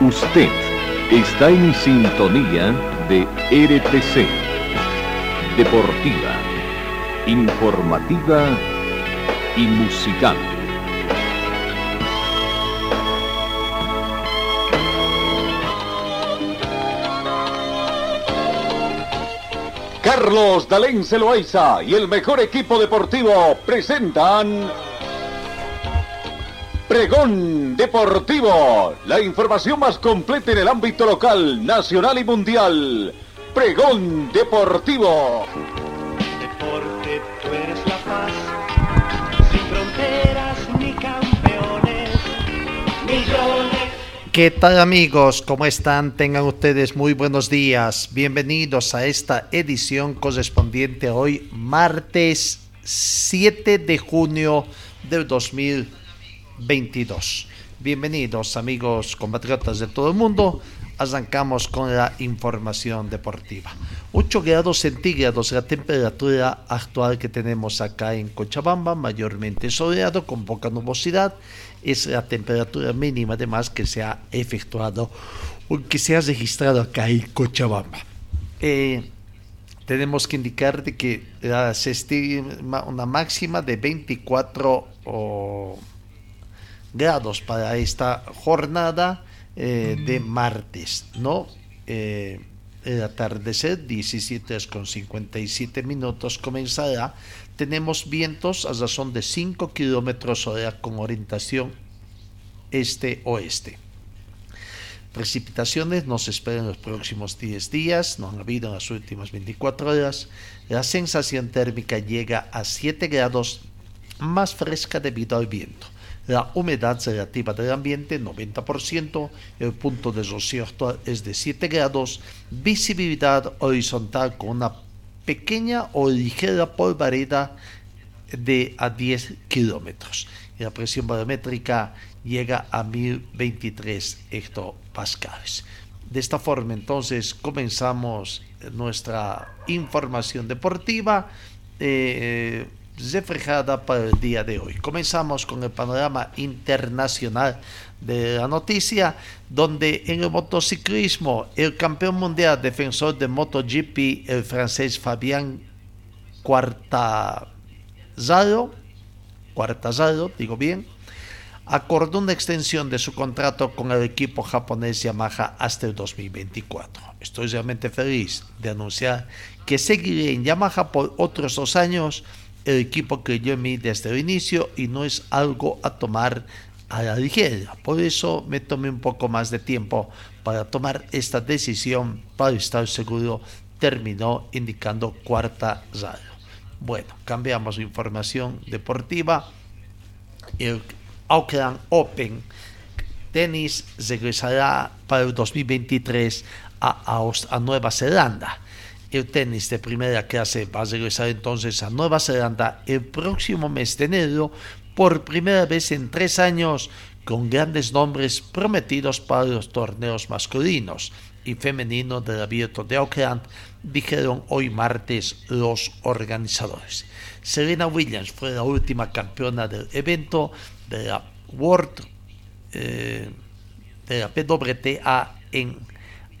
Usted está en sintonía de RTC. Deportiva, informativa y musical. Carlos Dalén Celoaiza y el mejor equipo deportivo presentan Pregón Deportivo, la información más completa en el ámbito local, nacional y mundial. Pregón Deportivo. Deporte, tú eres la paz, sin fronteras ni campeones, millones. ¿Qué tal amigos? ¿Cómo están? Tengan ustedes muy buenos días. Bienvenidos a esta edición correspondiente a hoy, martes 7 de junio del 2020. 22. Bienvenidos amigos compatriotas de todo el mundo. Arrancamos con la información deportiva. 8 grados centígrados la temperatura actual que tenemos acá en Cochabamba, mayormente soleado, con poca nubosidad. Es la temperatura mínima además que se ha efectuado o que se ha registrado acá en Cochabamba. Eh, tenemos que indicar que se estima una máxima de 24 o grados para esta jornada eh, de martes, ¿no? Eh, el atardecer, 17 con 57 minutos, comenzará. Tenemos vientos a razón de 5 kilómetros hora con orientación este-oeste. Precipitaciones nos esperan los próximos 10 días, no han habido en las últimas 24 horas. La sensación térmica llega a 7 grados más fresca debido al viento la humedad relativa del ambiente 90%, el punto de rocío es de 7 grados, visibilidad horizontal con una pequeña o ligera polvareda de a 10 kilómetros. La presión barométrica llega a 1023 hectopascales. De esta forma entonces comenzamos nuestra información deportiva. Eh, reflejada para el día de hoy. Comenzamos con el panorama internacional de la noticia, donde en el motociclismo el campeón mundial defensor de MotoGP, el francés Fabián Quartararo, Quartararo, digo bien, acordó una extensión de su contrato con el equipo japonés Yamaha hasta el 2024. Estoy realmente feliz de anunciar que seguiré en Yamaha por otros dos años el equipo creyó en mí desde el inicio y no es algo a tomar a la ligera. Por eso me tomé un poco más de tiempo para tomar esta decisión para estar seguro, terminó indicando cuarta radio. Bueno, cambiamos información deportiva. El Auckland Open tenis regresará para el 2023 a, a Nueva Zelanda el tenis de primera clase va a regresar entonces a Nueva Zelanda el próximo mes de enero por primera vez en tres años con grandes nombres prometidos para los torneos masculinos y femeninos del abierto de Auckland, dijeron hoy martes los organizadores. Serena Williams fue la última campeona del evento de la World eh, de la PWTA en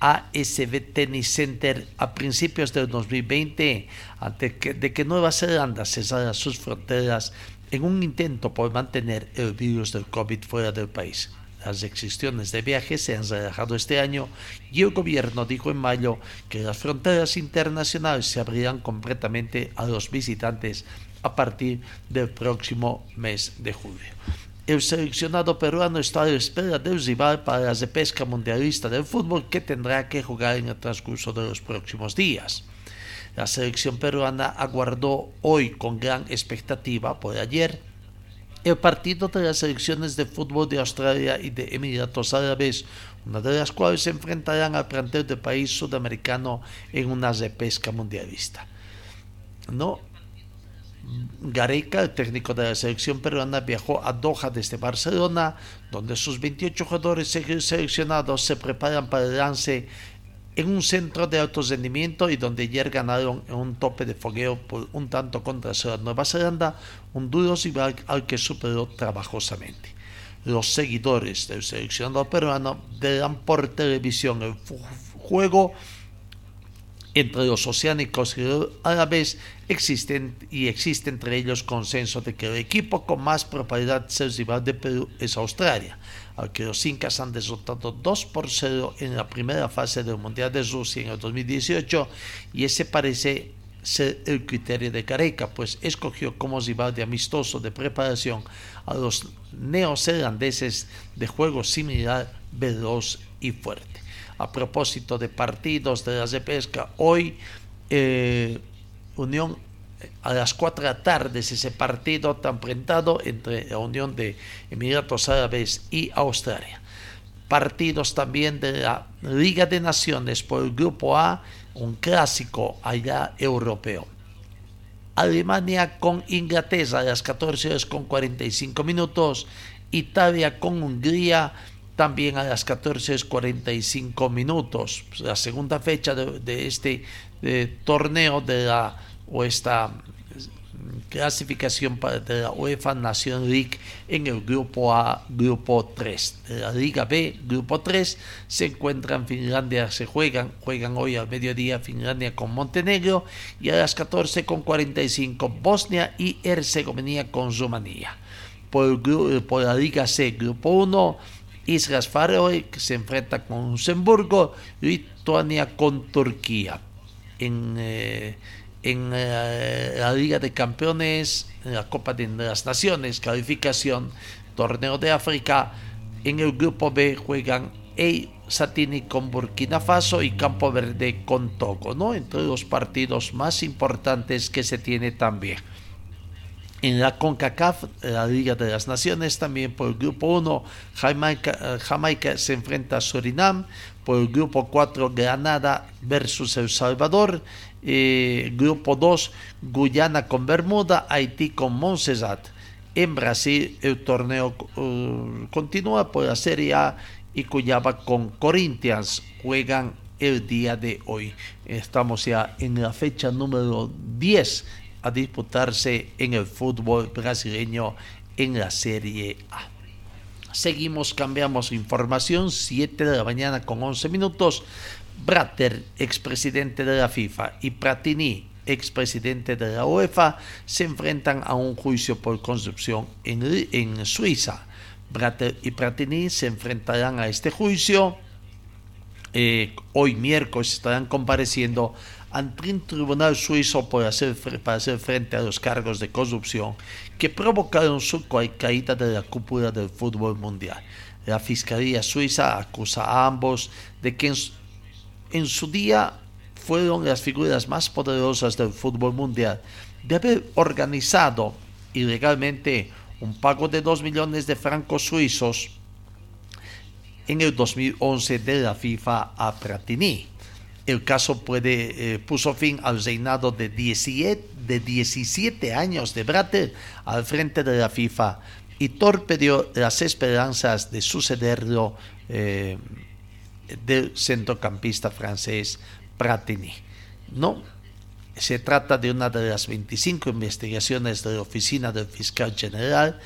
ASB Tennis Center a principios del 2020, antes de que Nueva Zelanda cesara sus fronteras en un intento por mantener el virus del COVID fuera del país. Las restricciones de viaje se han relajado este año y el gobierno dijo en mayo que las fronteras internacionales se abrirán completamente a los visitantes a partir del próximo mes de julio el seleccionado peruano está a la espera del rival para la repesca mundialista del fútbol que tendrá que jugar en el transcurso de los próximos días. La selección peruana aguardó hoy con gran expectativa por ayer el partido de las selecciones de fútbol de Australia y de Emiratos Árabes, una de las cuales se enfrentarán al plantel del país sudamericano en una repesca mundialista. No, Gareca, el técnico de la selección peruana, viajó a Doha desde Barcelona, donde sus 28 jugadores seleccionados se preparan para el lance en un centro de alto rendimiento y donde ayer ganaron en un tope de fogueo por un tanto contra Nueva Zelanda, un duro rival al que superó trabajosamente. los seguidores del seleccionado peruano verán por televisión el juego entre los oceánicos y los árabes existen y existe entre ellos consenso de que el equipo con más ser rival de Perú es Australia, aunque los incas han derrotado 2 por 0 en la primera fase del Mundial de Rusia en el 2018 y ese parece ser el criterio de Careca, pues escogió como rival de amistoso de preparación a los neozelandeses de juego similar, veloz y fuerte a propósito de partidos de las de pesca, hoy eh, Unión a las 4 de la tarde ese partido tan enfrentado entre la Unión de Emiratos Árabes y Australia. Partidos también de la Liga de Naciones por el Grupo A, un clásico allá europeo. Alemania con Inglaterra a las 14 horas con 45 minutos. Italia con Hungría también a las 14.45 minutos. La segunda fecha de, este torneo de la o esta clasificación de la UEFA Nation League en el grupo A, grupo 3. De la Liga B, grupo 3, se encuentran Finlandia, se juegan, juegan hoy al mediodía Finlandia con Montenegro y a las 14.45 Bosnia y Herzegovina con Rumanía. Por, por la Liga C, grupo 1, Islas Faroe que se enfrenta con Luxemburgo, Lituania con Turquía. En, eh, en eh, la Liga de Campeones, en la Copa de las Naciones, calificación, torneo de África, en el grupo B juegan Satini con Burkina Faso y Campo Verde con Togo, ¿no? Entre los partidos más importantes que se tiene también. En la CONCACAF, la Liga de las Naciones, también por el grupo 1, Jamaica, Jamaica, se enfrenta a Surinam, por el grupo 4, Granada versus El Salvador, eh, grupo 2, Guyana con Bermuda, Haití con Montserrat. En Brasil, el torneo uh, continúa por la Serie A y Cuyaba con Corinthians juegan el día de hoy. Estamos ya en la fecha número 10 a disputarse en el fútbol brasileño en la Serie A. Seguimos, cambiamos información, 7 de la mañana con 11 minutos. Bratter, expresidente de la FIFA, y Pratini, expresidente de la UEFA, se enfrentan a un juicio por construcción en, en Suiza. Bratter y Pratini se enfrentarán a este juicio. Eh, hoy miércoles estarán compareciendo ante un tribunal suizo para hacer, para hacer frente a los cargos de corrupción que provocaron su caída de la cúpula del fútbol mundial. La Fiscalía Suiza acusa a ambos de que en, su día fueron las figuras más poderosas del fútbol mundial de haber organizado ilegalmente un pago de 2 millones de francos suizos en el 2011 de la FIFA a Pratini el caso puede, eh, puso fin al reinado de 17, de 17 años de Bratter al frente de la FIFA y torpedeó las esperanzas de sucederlo eh, del centrocampista francés Pratini. No, se trata de una de las 25 investigaciones de la Oficina del Fiscal General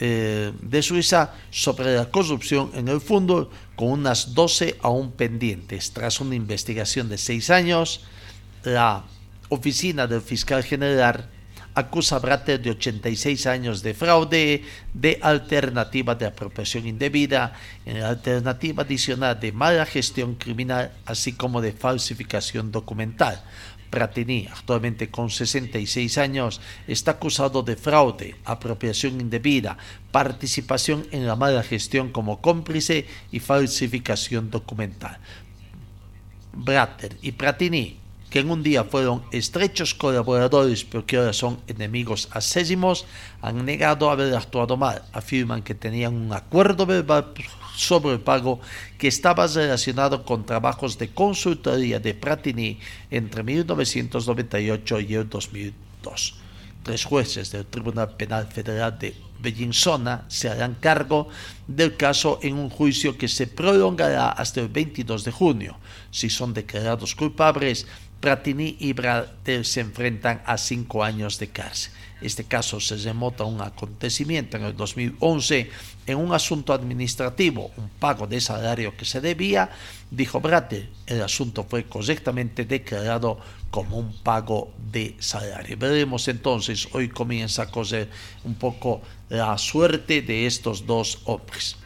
eh, de Suiza sobre la corrupción en el fondo, con unas 12 aún pendientes. Tras una investigación de seis años, la oficina del fiscal general acusa a Bratter de 86 años de fraude, de alternativa de apropiación indebida, en alternativa adicional de mala gestión criminal, así como de falsificación documental. Pratini, actualmente con 66 años, está acusado de fraude, apropiación indebida, participación en la mala gestión como cómplice y falsificación documental. Bratter y Pratini, que en un día fueron estrechos colaboradores pero que ahora son enemigos acésimos, han negado haber actuado mal. Afirman que tenían un acuerdo verbal sobre el pago que estaba relacionado con trabajos de consultoría de Pratini entre 1998 y el 2002. Tres jueces del Tribunal Penal Federal de Bellinzona se harán cargo del caso en un juicio que se prolongará hasta el 22 de junio. Si son declarados culpables, Pratini y Bratel se enfrentan a cinco años de cárcel. Este caso se remota a un acontecimiento en el 2011 en un asunto administrativo, un pago de salario que se debía, dijo Bratel. El asunto fue correctamente declarado como un pago de salario. Veremos entonces, hoy comienza a coser un poco la suerte de estos dos hombres.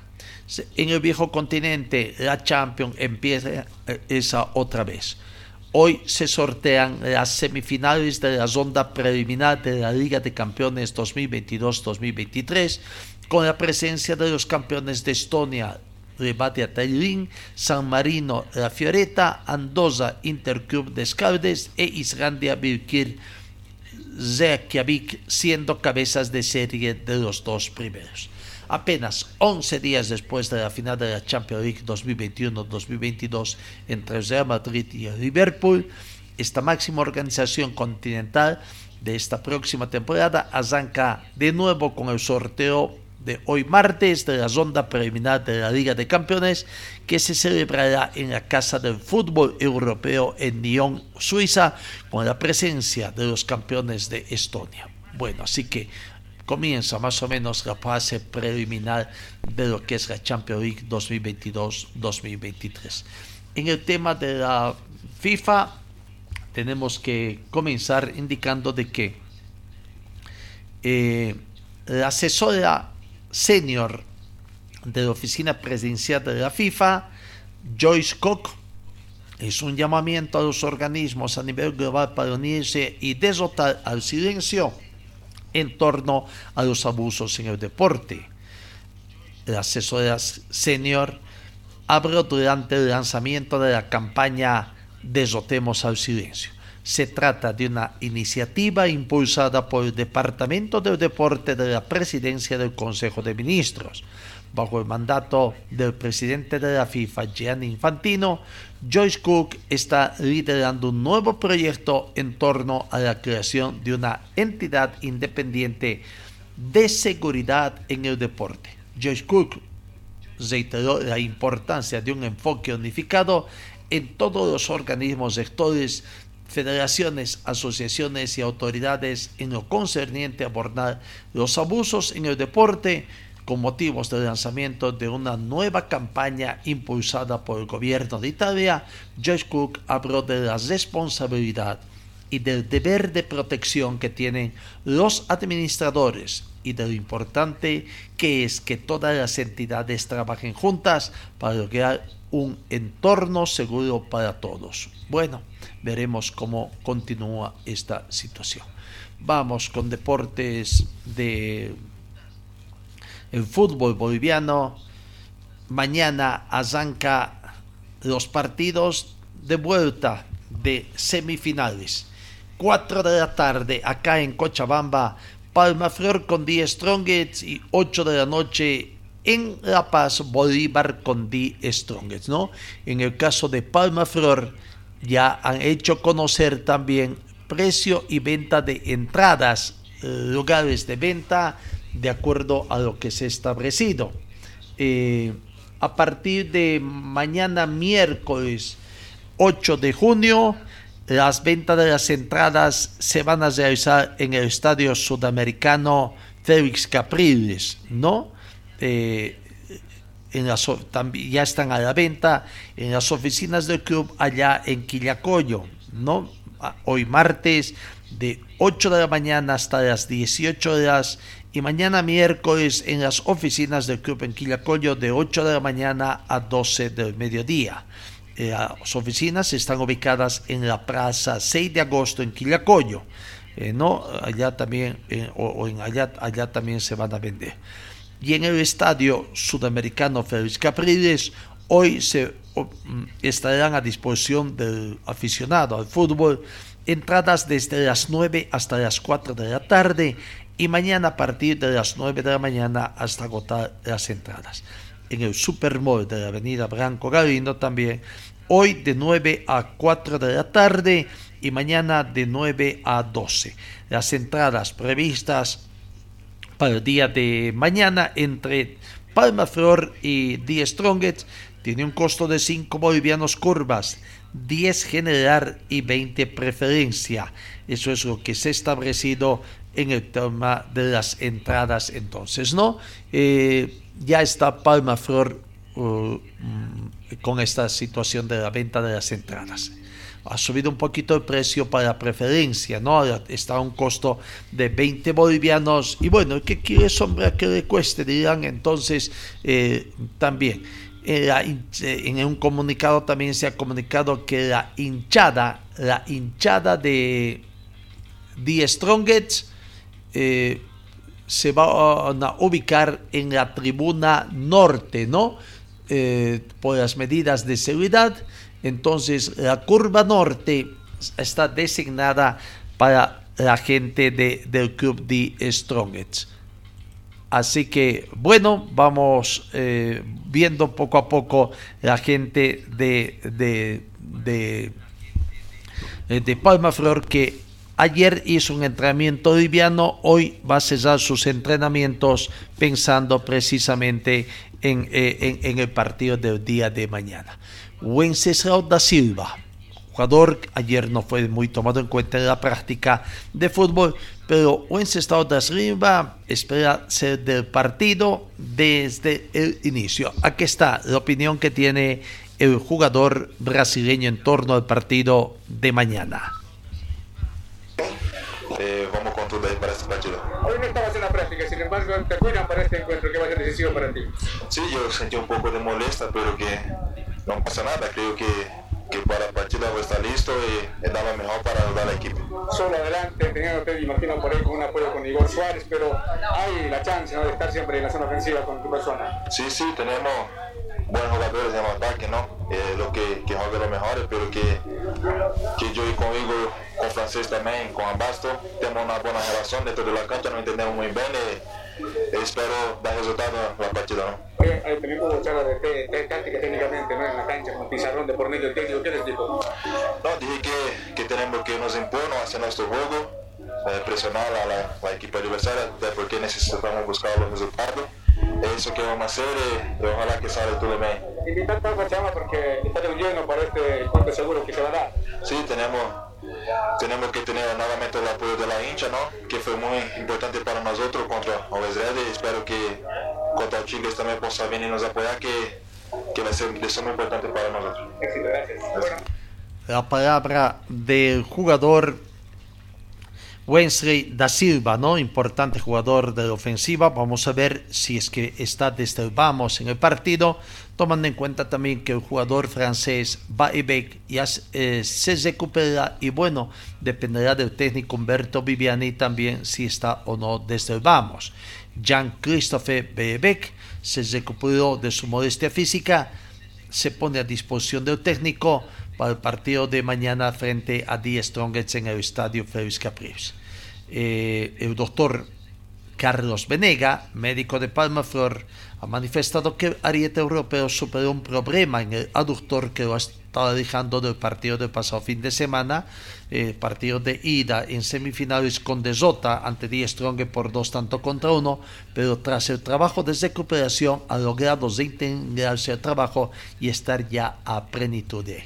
En el viejo continente, la Champions empieza eh, esa otra vez. Hoy se sortean las semifinales de la ronda preliminar de la Liga de Campeones 2022-2023 con la presencia de los campeones de Estonia, Rebatia Tallinn, San Marino, La Fioretta, Andosa, Interclub de Scaldes e Islandia Birkir Reykjavik siendo cabezas de serie de los dos primeros apenas 11 días después de la final de la Champions League 2021-2022 entre Real Madrid y Liverpool, esta máxima organización continental de esta próxima temporada arranca de nuevo con el sorteo de hoy martes de la ronda preliminar de la Liga de Campeones que se celebrará en la Casa del Fútbol Europeo en Lyon, Suiza, con la presencia de los campeones de Estonia. Bueno, así que comienza más o menos la fase preliminar de lo que es la Champions League 2022-2023. En el tema de la FIFA tenemos que comenzar indicando de que eh, la asesora senior de la oficina presidencial de la FIFA, Joyce Cook, es un llamamiento a los organismos a nivel global para unirse y desotar al silencio en torno a los abusos en el deporte. La asesora senior abrió durante el lanzamiento de la campaña Desotemos al Silencio. Se trata de una iniciativa impulsada por el Departamento del Deporte de la Presidencia del Consejo de Ministros bajo el mandato del presidente de la FIFA, Gianni Infantino, Joyce Cook está liderando un nuevo proyecto en torno a la creación de una entidad independiente de seguridad en el deporte. Joyce Cook reiteró la importancia de un enfoque unificado en todos los organismos sectores, federaciones, asociaciones y autoridades en lo concerniente a abordar los abusos en el deporte, con motivos del lanzamiento de una nueva campaña impulsada por el gobierno de Italia, Joyce Cook habló de la responsabilidad y del deber de protección que tienen los administradores y de lo importante que es que todas las entidades trabajen juntas para lograr un entorno seguro para todos. Bueno, veremos cómo continúa esta situación. Vamos con deportes de el fútbol boliviano. Mañana arranca los partidos de vuelta de semifinales. 4 de la tarde acá en Cochabamba, Palma Flor con 10 Strongets y 8 de la noche en La Paz, Bolívar con 10 Strongets, ¿no? En el caso de Palma Flor ya han hecho conocer también precio y venta de entradas, eh, lugares de venta, de acuerdo a lo que se ha establecido. Eh, a partir de mañana miércoles 8 de junio, las ventas de las entradas se van a realizar en el Estadio Sudamericano Félix Capriles, ¿no? Eh, en las, ya están a la venta en las oficinas del club allá en Quillacoyo, ¿no? Hoy martes de 8 de la mañana hasta las 18 horas y mañana miércoles en las oficinas del Club en Quillacollo de 8 de la mañana a 12 del mediodía. Eh, las oficinas están ubicadas en la Plaza 6 de agosto en Quillacollo. Eh, no, allá también, eh, o, allá, allá también se van a vender. Y en el Estadio Sudamericano Félix Capriles, hoy se mm, estarán a disposición del aficionado al fútbol entradas desde las 9 hasta las 4 de la tarde y mañana a partir de las 9 de la mañana hasta agotar las entradas. En el Supermall de la Avenida Branco Galindo también, hoy de 9 a 4 de la tarde y mañana de 9 a 12. Las entradas previstas para el día de mañana entre Palma Flor y Die Strongest tiene un costo de 5 bolivianos curvas, 10 general y 20 preferencia. Eso es lo que se ha establecido en el tema de las entradas entonces, ¿no? Eh, ya está Palma Flor uh, mm, con esta situación de la venta de las entradas ha subido un poquito el precio para preferencia, ¿no? Está a un costo de 20 bolivianos. Y bueno, ¿qué quiere sombra que le cueste? Dirán entonces eh, también. En, un comunicado también se ha comunicado que la hinchada, la hinchada de The Strongest eh, se va a ubicar en la tribuna norte, ¿no? Eh, por las medidas de seguridad entonces, la curva norte está designada para la gente de, del club de Strongets. Así que, bueno, vamos eh, viendo poco a poco la gente de, de, de, de Palma Flor que ayer hizo un entrenamiento liviano, hoy va a cesar sus entrenamientos pensando precisamente en, eh, en, el partido del día de mañana. Wenceslau da Silva, jugador ayer no fue muy tomado en cuenta en la práctica de fútbol, pero Wenceslau da Silva espera ser del partido desde el inicio. Aquí está la opinión que tiene el jugador brasileño en torno al partido de mañana. Eh, vamos con todo ahí para este partido. Hoy no estabas en la práctica, sin embargo, te cuidan para este encuentro que va a ser decisivo para ti. Sí, yo sentí un poco de molesta, pero que no pasa nada. Creo que, que para el partido voy a estar listo y dar lo mejor para ayudar al equipo. Solo adelante, teniendo usted, imagino, por ahí con un apoyo con Igor Suárez, pero hay la chance ¿no? de estar siempre en la zona ofensiva con tu persona. Sí, sí, tenemos buenos jugadores en el ataque, ¿no? Eh, lo que, que juegan los mejores, pero que, que yo y con Igor, con Francés también, con Abasto, tenemos una buena relación dentro de la cancha, nos entendemos muy bien y, y espero dar resultado en la partida, ¿no? También hubo de, de, de, táctica técnicamente, ¿no? En la cancha, con pizarrón de por medio técnico, ¿qué les dijo? No, dije que, que tenemos que nos imponer hacer nuestro juego, eh, presionar a la, la equipa adversaria, porque necesitamos buscar los resultados eso que vamos a hacer y ojalá que salga todo bien. Invitar a Pachama porque está lleno para este encuentro seguro que se va a dar. Sí, tenemos, tenemos que tener nuevamente el apoyo de la hincha, ¿no? que fue muy importante para nosotros contra Ready. Espero que contra Chile también possa venir nos apoyar, que, que va a ser de suma importante para nosotros. Éxito, gracias. La palabra del jugador Wesley da Silva, ¿no? Importante jugador de la ofensiva. Vamos a ver si es que está desde en el partido, tomando en cuenta también que el jugador francés Baebek ya eh, se recupera y bueno, dependerá del técnico Humberto Viviani también si está o no desde. Jean-Christophe Baebek se recuperó de su modestia física, se pone a disposición del técnico para el partido de mañana frente a Die Strongets en el estadio Félix Capriles. Eh, el doctor Carlos Venega, médico de Palma Flor, ha manifestado que ariete europeo superó un problema en el aductor que lo estaba dejando del partido del pasado fin de semana, eh, partido de ida en semifinales con Desota ante Die Strong por dos tanto contra uno, pero tras el trabajo de recuperación ha logrado integrarse al trabajo y estar ya a plenitud de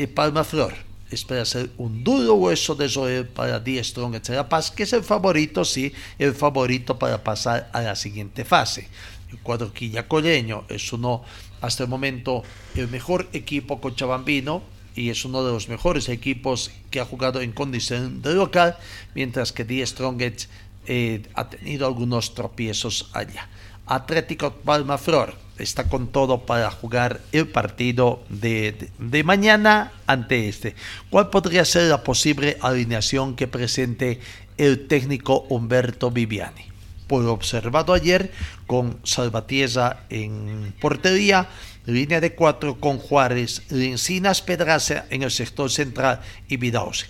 y Palma Flor espera ser un duro hueso de Zoe para Die Strong etc. Paz, que es el favorito, sí, el favorito para pasar a la siguiente fase. El cuadro quillacoleño es uno, hasta el momento, el mejor equipo cochabambino y es uno de los mejores equipos que ha jugado en condición de local, mientras que Die Strongest eh, ha tenido algunos tropiezos allá. Atlético Palma Flor está con todo para jugar el partido de, de, mañana ante este. ¿Cuál podría ser la posible alineación que presente el técnico Humberto Viviani? Por observado ayer con Salvatierra en portería, línea de cuatro con Juárez, Lencinas Pedraza en el sector central y Vidause.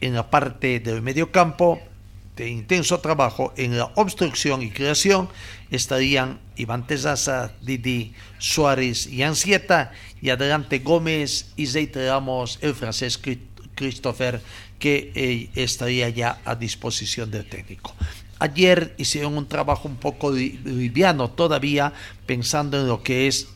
En la parte del medio campo, de intenso trabajo en la obstrucción y creación estarían Iván Tezaza, Didi, Suárez y Ansieta y adelante Gómez y reiteramos el francés Christopher que eh, estaría ya a disposición del técnico. Ayer hicieron un trabajo un poco liviano todavía pensando en lo que es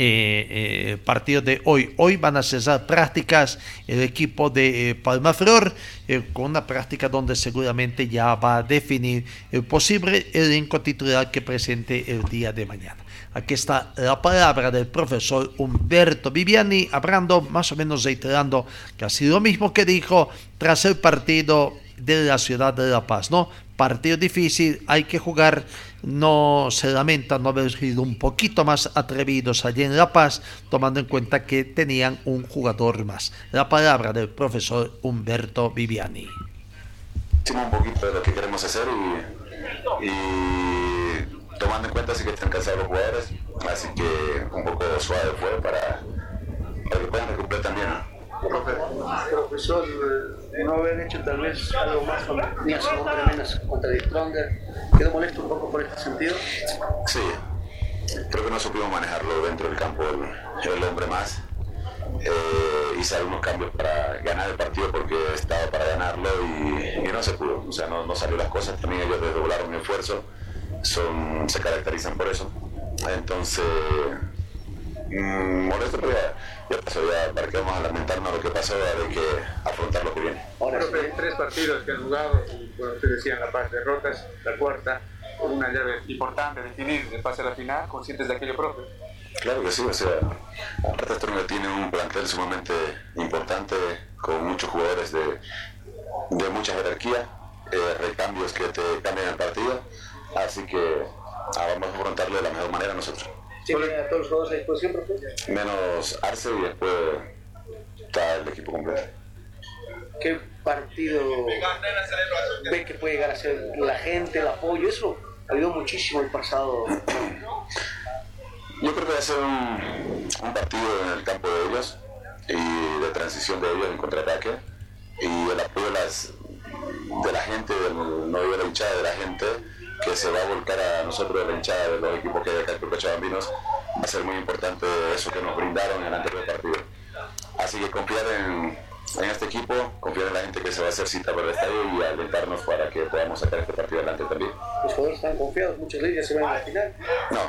eh, eh, partido de hoy. Hoy van a cesar prácticas el equipo de eh, Palmaflor eh, con una práctica donde seguramente ya va a definir el posible elenco titular que presente el día de mañana. Aquí está la palabra del profesor Humberto Viviani, hablando más o menos reiterando casi lo mismo que dijo tras el partido de la ciudad de La Paz, ¿no? Partido difícil, hay que jugar, no se lamenta no haber sido un poquito más atrevidos allí en La Paz, tomando en cuenta que tenían un jugador más. La palabra del profesor Humberto Viviani. Hicimos un poquito de lo que queremos hacer y, y tomando en cuenta sí que están cansados los jugadores, así que un poco suave fue para, para que puedan recuperar también. Profesor, eh, no haber hecho tal vez algo más con menos contra el Stronger, ¿quedó molesto un poco por este sentido? Sí, creo que no supimos manejarlo dentro del campo el, hombre más. Eh, hice algunos cambios para ganar el partido porque estaba para ganarlo y, no se pudo, o sea, no, no salió las cosas. También ellos desdoblaron mi esfuerzo, son, se caracterizan por eso. Entonces, mm, molesto, pero ya, ya pasó, ya para que vamos a lamentarnos lo que pasó, hay que afrontar lo que viene. Ahora sí, tres partidos que han jugado, y bueno, usted decía la paz derrotas, la cuarta, con una llave importante, definir el pase a la final, conscientes de aquello propio. Claro que sí, o sea, aparte Astronomía tiene un plantel sumamente importante, con muchos jugadores de, de mucha jerarquía, eh, recambios que te cambian el partido, así que ah, vamos a afrontarlo de la mejor manera nosotros. ¿Tiene a todos los jugadores a disposición, profe? Menos Arce y después está el equipo completo. ¿Qué partido ve que puede llegar a ser la gente, el apoyo? Eso ayudó muchísimo el pasado. Yo creo que va a ser un, un partido en el campo de ellos y de transición de ellos en contraataque y el apoyo de, las, de la gente, del, no digo de la hinchada de la gente que se va a volcar a nosotros de la hinchada de los equipos que hay acá en Cochabambinos va a ser muy importante eso que nos brindaron en el anterior partido. Así que confiar en, en este equipo, confiar en la gente que se va a hacer cita por el estadio y alentarnos para que podamos sacar este partido adelante también. Los jugadores están confiados, de ellos se van a la final. No,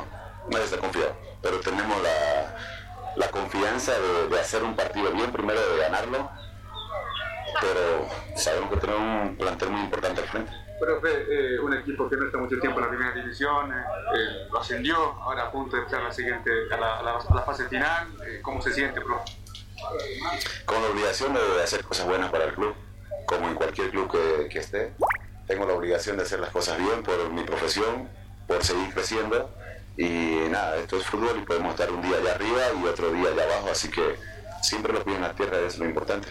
nadie está confiado, pero tenemos la, la confianza de, de hacer un partido bien, primero de ganarlo, pero sabemos que tenemos un plantel muy importante al frente. Profe, eh, un equipo que no está mucho tiempo en la primera división, eh, eh, lo ascendió, ahora a punto de entrar a la siguiente, a la, a la- a la fase final, eh, ¿cómo se siente, profe? Con la obligación de hacer cosas buenas para el club, como en cualquier club que, que esté. Tengo la obligación de hacer las cosas bien por mi profesión, por seguir creciendo. Y nada, esto es fútbol y podemos estar un día allá arriba y otro día allá abajo, así que siempre los pies en la tierra es lo importante.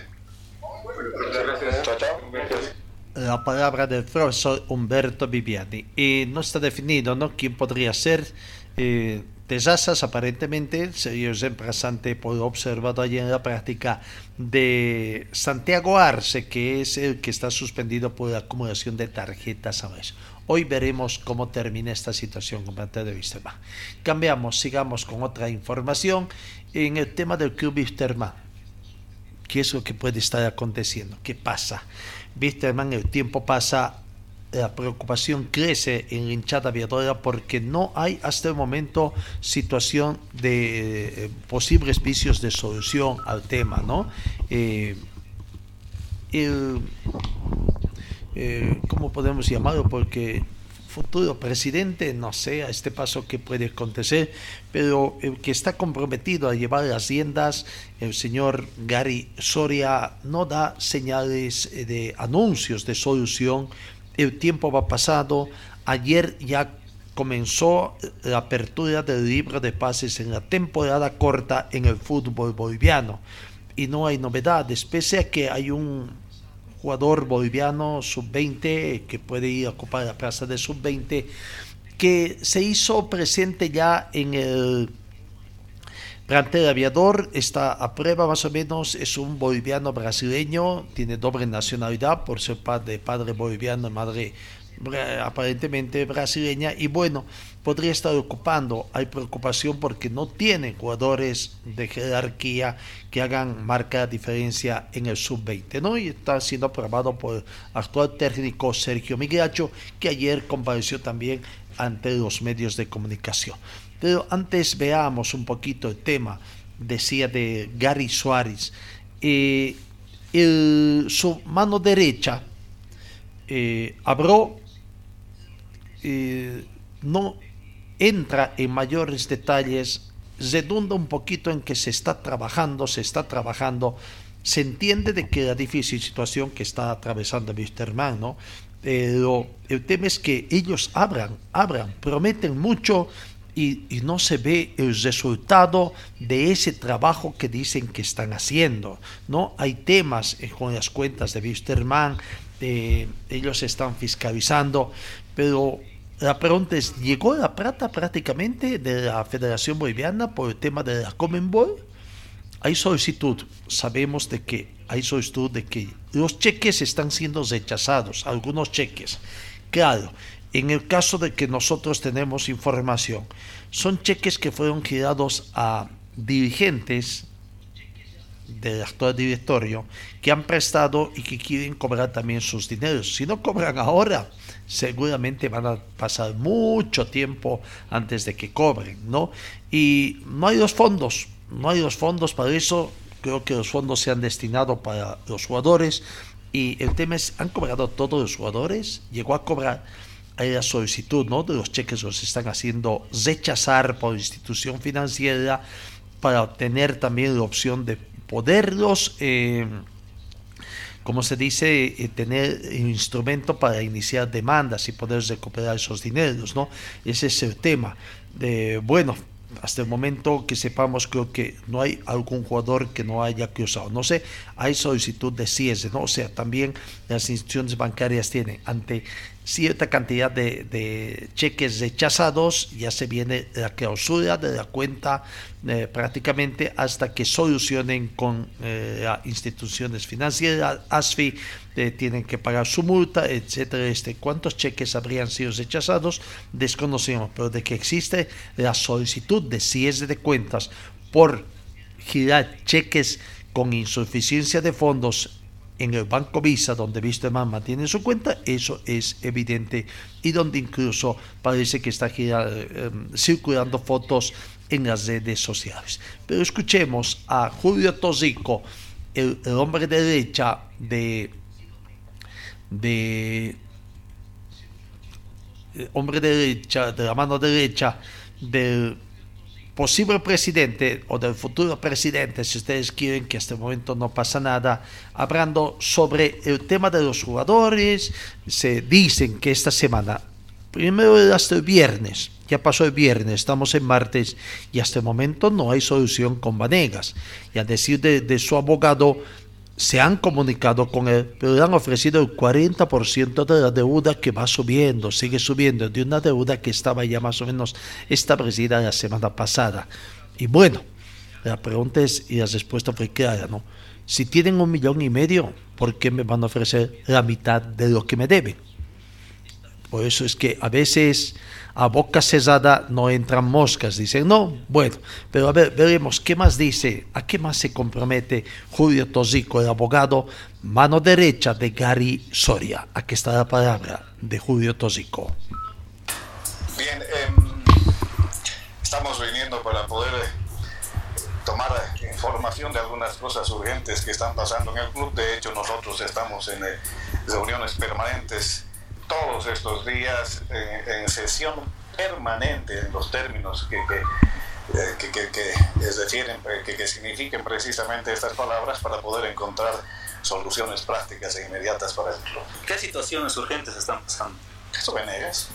Muchas gracias. Chao, chao. La palabra del profesor Humberto Viviani. Y no está definido ¿no? quién podría ser. Eh, Tesasas aparentemente sería el reemplazante por observado allí en la práctica de Santiago Arce, que es el que está suspendido por la acumulación de tarjetas a mes. Hoy veremos cómo termina esta situación con parte de Wisterman. Cambiamos, sigamos con otra información en el tema del club Wisterman. ¿Qué es lo que puede estar aconteciendo? ¿Qué pasa? Wisterman, el tiempo pasa, la preocupación crece en la hinchada aviadora porque no hay hasta el momento situación de eh, posibles vicios de solución al tema, ¿no? Eh, eh, ¿Cómo podemos llamarlo? Porque futuro presidente, no sé a este paso qué puede acontecer, pero el que está comprometido a llevar las riendas, el señor Gary Soria, no da señales eh, de anuncios de solución. El tiempo va pasado. Ayer ya comenzó la apertura del libro de pases en la temporada corta en el fútbol boliviano y no hay novedades, pese a que hay un jugador boliviano sub-20 que puede ir a ocupar la plaza de sub-20 que se hizo presente ya en el plantel aviador, está a prueba más o menos, es un boliviano brasileño, tiene doble nacionalidad por ser padre, padre boliviano, madre bra- aparentemente brasileña y bueno, podría estar ocupando. Hay preocupación porque no tiene jugadores de jerarquía que hagan marca diferencia en el sub-20, ¿no? Y está siendo aprobado por el actual técnico Sergio Migracho, que ayer compareció también ante los medios de comunicación. Pero antes veamos un poquito el tema, decía de Gary Suárez. Eh, su mano derecha eh, abrió, eh, no entra en mayores detalles, redunda un poquito en que se está trabajando, se está trabajando, se entiende de que la difícil situación que está atravesando Wisterman, ¿no? Pero el tema es que ellos abran, abran, prometen mucho y, no se ve el resultado de ese trabajo que dicen que están haciendo. ¿no? Hay temas con las cuentas de Wisterman, ellos están fiscalizando, pero la pregunta es, ¿llegó la plata prácticamente de la Federación Boliviana por el tema de la Comenbol? Hay solicitud, sabemos de que hay solicitud de que los cheques están siendo rechazados, algunos cheques. Claro, en el caso de que nosotros tenemos información, son cheques que fueron girados a dirigentes del actual directorio que han prestado y que quieren cobrar también sus dineros. Si no cobran ahora, seguramente van a pasar mucho tiempo antes de que cobren, ¿no? Y no hay los fondos, no hay los fondos para eso. Creo que los fondos se han destinado para los jugadores y el tema es, ¿han cobrado todos los jugadores? Llegó a cobrar hay la solicitud ¿no? de los cheques los están haciendo rechazar por institución financiera para obtener también la opción de poderlos, eh, como se dice, eh, tener un instrumento para iniciar demandas y poder recuperar esos dineros, ¿no? Ese es el tema. Bueno, hasta el momento que sepamos, creo que no hay algún jugador que no haya cruzado. No sé, hay solicitud de cierre, ¿no? O sea, también las instituciones bancarias tienen ante cierta cantidad de, cheques rechazados, ya se viene la clausura de la cuenta eh, prácticamente hasta que solucionen con eh, instituciones financieras, ASFI, eh, tienen que pagar su multa, etcétera. Este, ¿Cuántos cheques habrían sido rechazados? Desconocemos, pero de que existe la solicitud de cierre de cuentas por girar cheques con insuficiencia de fondos en el Banco Visa, donde Wisterman mantiene su cuenta, eso es evidente y donde incluso parece que está eh, circulando fotos en las redes sociales. Pero escuchemos a Julio Tosico, el, hombre de derecha de, de hombre de derecha, de la mano derecha del posible presidente o del futuro presidente, si ustedes quieren que hasta el momento no pasa nada, hablando sobre el tema de los jugadores, se dicen que esta semana, primero hasta el viernes, ya pasó el viernes, estamos en martes y hasta el momento no hay solución con Vanegas. Y a decir de, de su abogado, se han comunicado con él, pero le han ofrecido el 40% de la deuda que va subiendo, sigue subiendo, de una deuda que estaba ya más o menos establecida la semana pasada. Y bueno, la pregunta es, y la respuesta fue clara, ¿no? Si tienen un millón y medio, ¿por qué me van a ofrecer la mitad de lo que me deben? Por eso es que a veces a boca cerrada no entran moscas, dicen, no, bueno, pero a ver, veremos qué más dice, a qué más se compromete Julio Tosico, el abogado, mano derecha de Gary Soria. Aquí está la palabra de Julio Tosico. Bien, em, estamos viniendo para poder eh, tomar información de algunas cosas urgentes que están pasando en el club. De hecho, nosotros estamos en eh, reuniones permanentes todos estos días en, sesión permanente en los términos que, que, eh, que, que, que, signifiquen precisamente estas palabras para poder encontrar soluciones prácticas e inmediatas para el club. ¿Qué situaciones urgentes están pasando? Eso Venegas.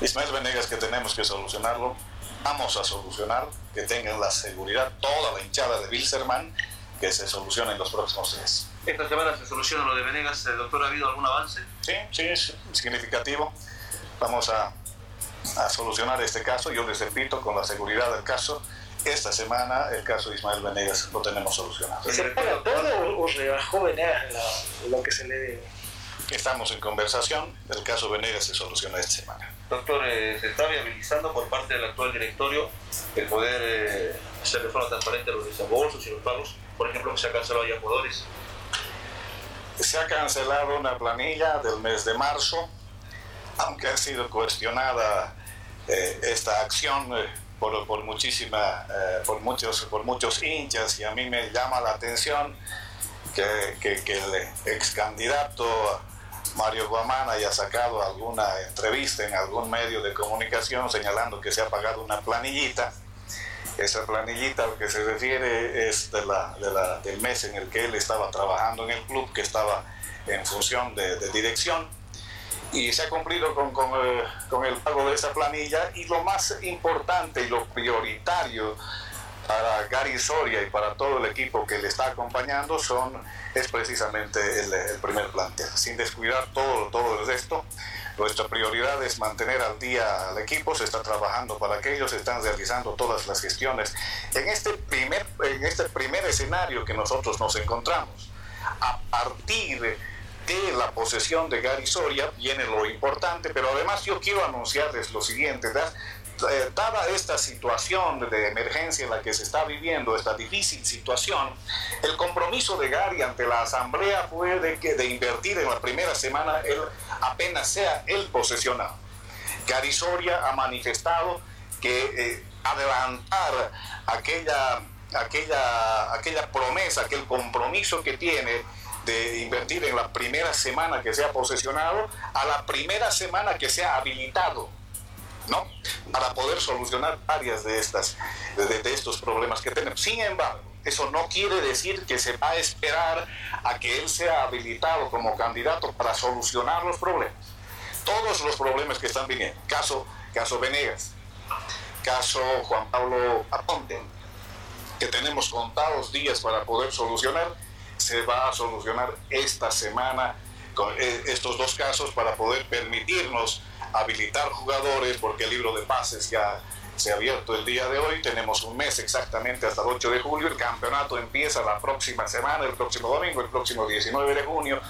Ismael Venegas que tenemos que solucionarlo. Vamos a solucionar que tengan la seguridad toda la hinchada de Wilserman que se solucione en los próximos días. ¿Esta semana se soluciona lo de Venegas, eh, doctor? ¿Ha habido algún avance? Sí, sí, es significativo. Vamos a, a solucionar este caso. Yo les repito, con la seguridad del caso, esta semana el caso de Ismael Venegas lo tenemos solucionado. ¿Se paga todo o rebajó Venegas lo que se le debe? Estamos en conversación. El caso Venegas se soluciona esta semana. Doctor, eh, ¿se está viabilizando por parte del actual directorio el poder eh, hacer de forma transparente los desembolsos y los pagos? Por ejemplo, que se ha cancelado ya jugadores se ha cancelado una planilla del mes de marzo aunque ha sido cuestionada eh, esta acción eh, por, por, muchísima, eh, por, muchos, por muchos hinchas y a mí me llama la atención que, que, que el ex candidato Mario Guamán haya sacado alguna entrevista en algún medio de comunicación señalando que se ha pagado una planillita. Esa planillita al que se refiere es de la, de la, del mes en el que él estaba trabajando en el club, que estaba en función de, de dirección y se ha cumplido con, con, eh, con, el pago de esa planilla y lo más importante y lo prioritario para Gary Soria y para todo el equipo que le está acompañando son, es precisamente el, el primer plantel. Sin descuidar todo, todo el resto, nuestra prioridad es mantener al día al equipo, se está trabajando para que ellos están realizando todas las gestiones en este primer, en este primer escenario que nosotros nos encontramos. A partir de la posesión de Gary Soria viene lo importante, pero además yo quiero anunciarles lo siguiente, eh, dada esta situación de emergencia en la que se está viviendo, esta difícil situación, el compromiso de Gary ante la asamblea fue de, que, de invertir en la primera semana él apenas sea el posesionado. Gary Soria ha manifestado que eh, adelantar aquella, aquella, aquella promesa, aquel compromiso que tiene de invertir en la primera semana que sea posesionado a la primera semana que sea habilitado, ¿no? Para poder solucionar varias de, estas, de, estos problemas que tenemos. Sin embargo, eso no quiere decir que se va a esperar a que él sea habilitado como candidato para solucionar los problemas. Todos los problemas que están viniendo. Caso, caso Venegas, caso Juan Pablo Aponte, que tenemos contados días para poder solucionar se va a solucionar esta semana con eh, estos dos casos para poder permitirnos habilitar jugadores porque el libro de pases ya se ha abierto el día de hoy, tenemos un mes exactamente hasta el 8 de julio, el campeonato empieza la próxima semana, el próximo domingo, el próximo 19 de junio,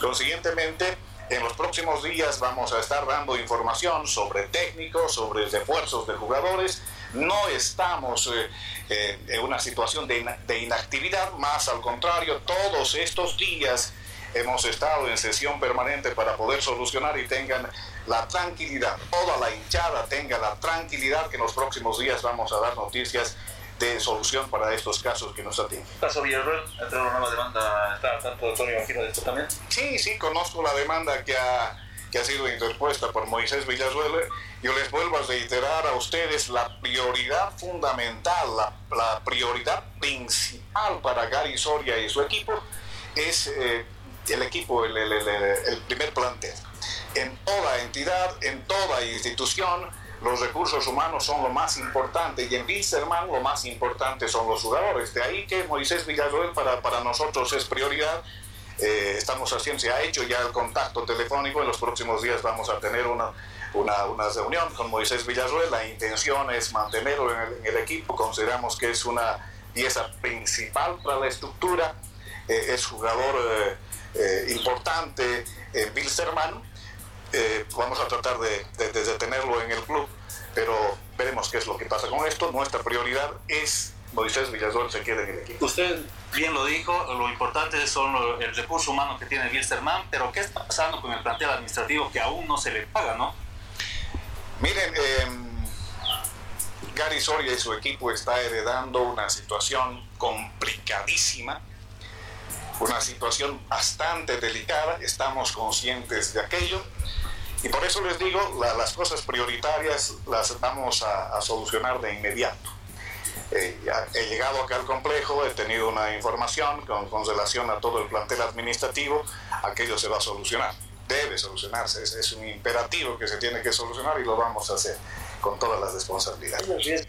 consiguientemente en los próximos días vamos a estar dando información sobre técnicos, sobre refuerzos de jugadores. No estamos eh, eh, en una situación de, de inactividad, más al contrario, todos estos días hemos estado en sesión permanente para poder solucionar y tengan la tranquilidad, toda la hinchada tenga la tranquilidad que en los próximos días vamos a dar noticias de solución para estos casos que nos atienden. ¿Caso Villarreal? ¿Entró una nueva demanda? ¿Está tanto doctor Imagino de esto también? Sí, sí, conozco la demanda que ha, que ha sido interpuesta por Moisés Villarreal. Yo les vuelvo a reiterar a ustedes la prioridad fundamental, la, la prioridad principal para Gary Soria y su equipo es eh, el equipo, el, el, el, el primer plantel. En toda entidad, en toda institución, los recursos humanos son lo más importante y en Wilstermann lo más importante son los jugadores. De ahí que Moisés Villarroel para, para nosotros es prioridad. Eh, estamos haciendo, se ha hecho ya el contacto telefónico, en los próximos días vamos a tener una, una, una reunión con Moisés Villarroel. La intención es mantenerlo en el, en el, equipo, consideramos que es una pieza principal para la estructura, eh, es jugador eh, eh importante en Wilstermann eh, vamos a tratar de, de, de, detenerlo en el club, pero veremos qué es lo que pasa con esto. Nuestra prioridad es Moisés Villasol se quede en el equipo. Usted bien lo dijo, lo importante son el recurso humano que tiene Wilstermann, pero ¿qué está pasando con el plantel administrativo que aún no se le paga, no? Miren, eh, Gary Soria y su equipo está heredando una situación complicadísima una situación bastante delicada, estamos conscientes de aquello y por eso les digo, la, las cosas prioritarias las vamos a, a solucionar de inmediato. Eh, he llegado acá al complejo, he tenido una información con, con, relación a todo el plantel administrativo, aquello se va a solucionar, debe solucionarse, es, es un imperativo que se tiene que solucionar y lo vamos a hacer con todas las responsabilidades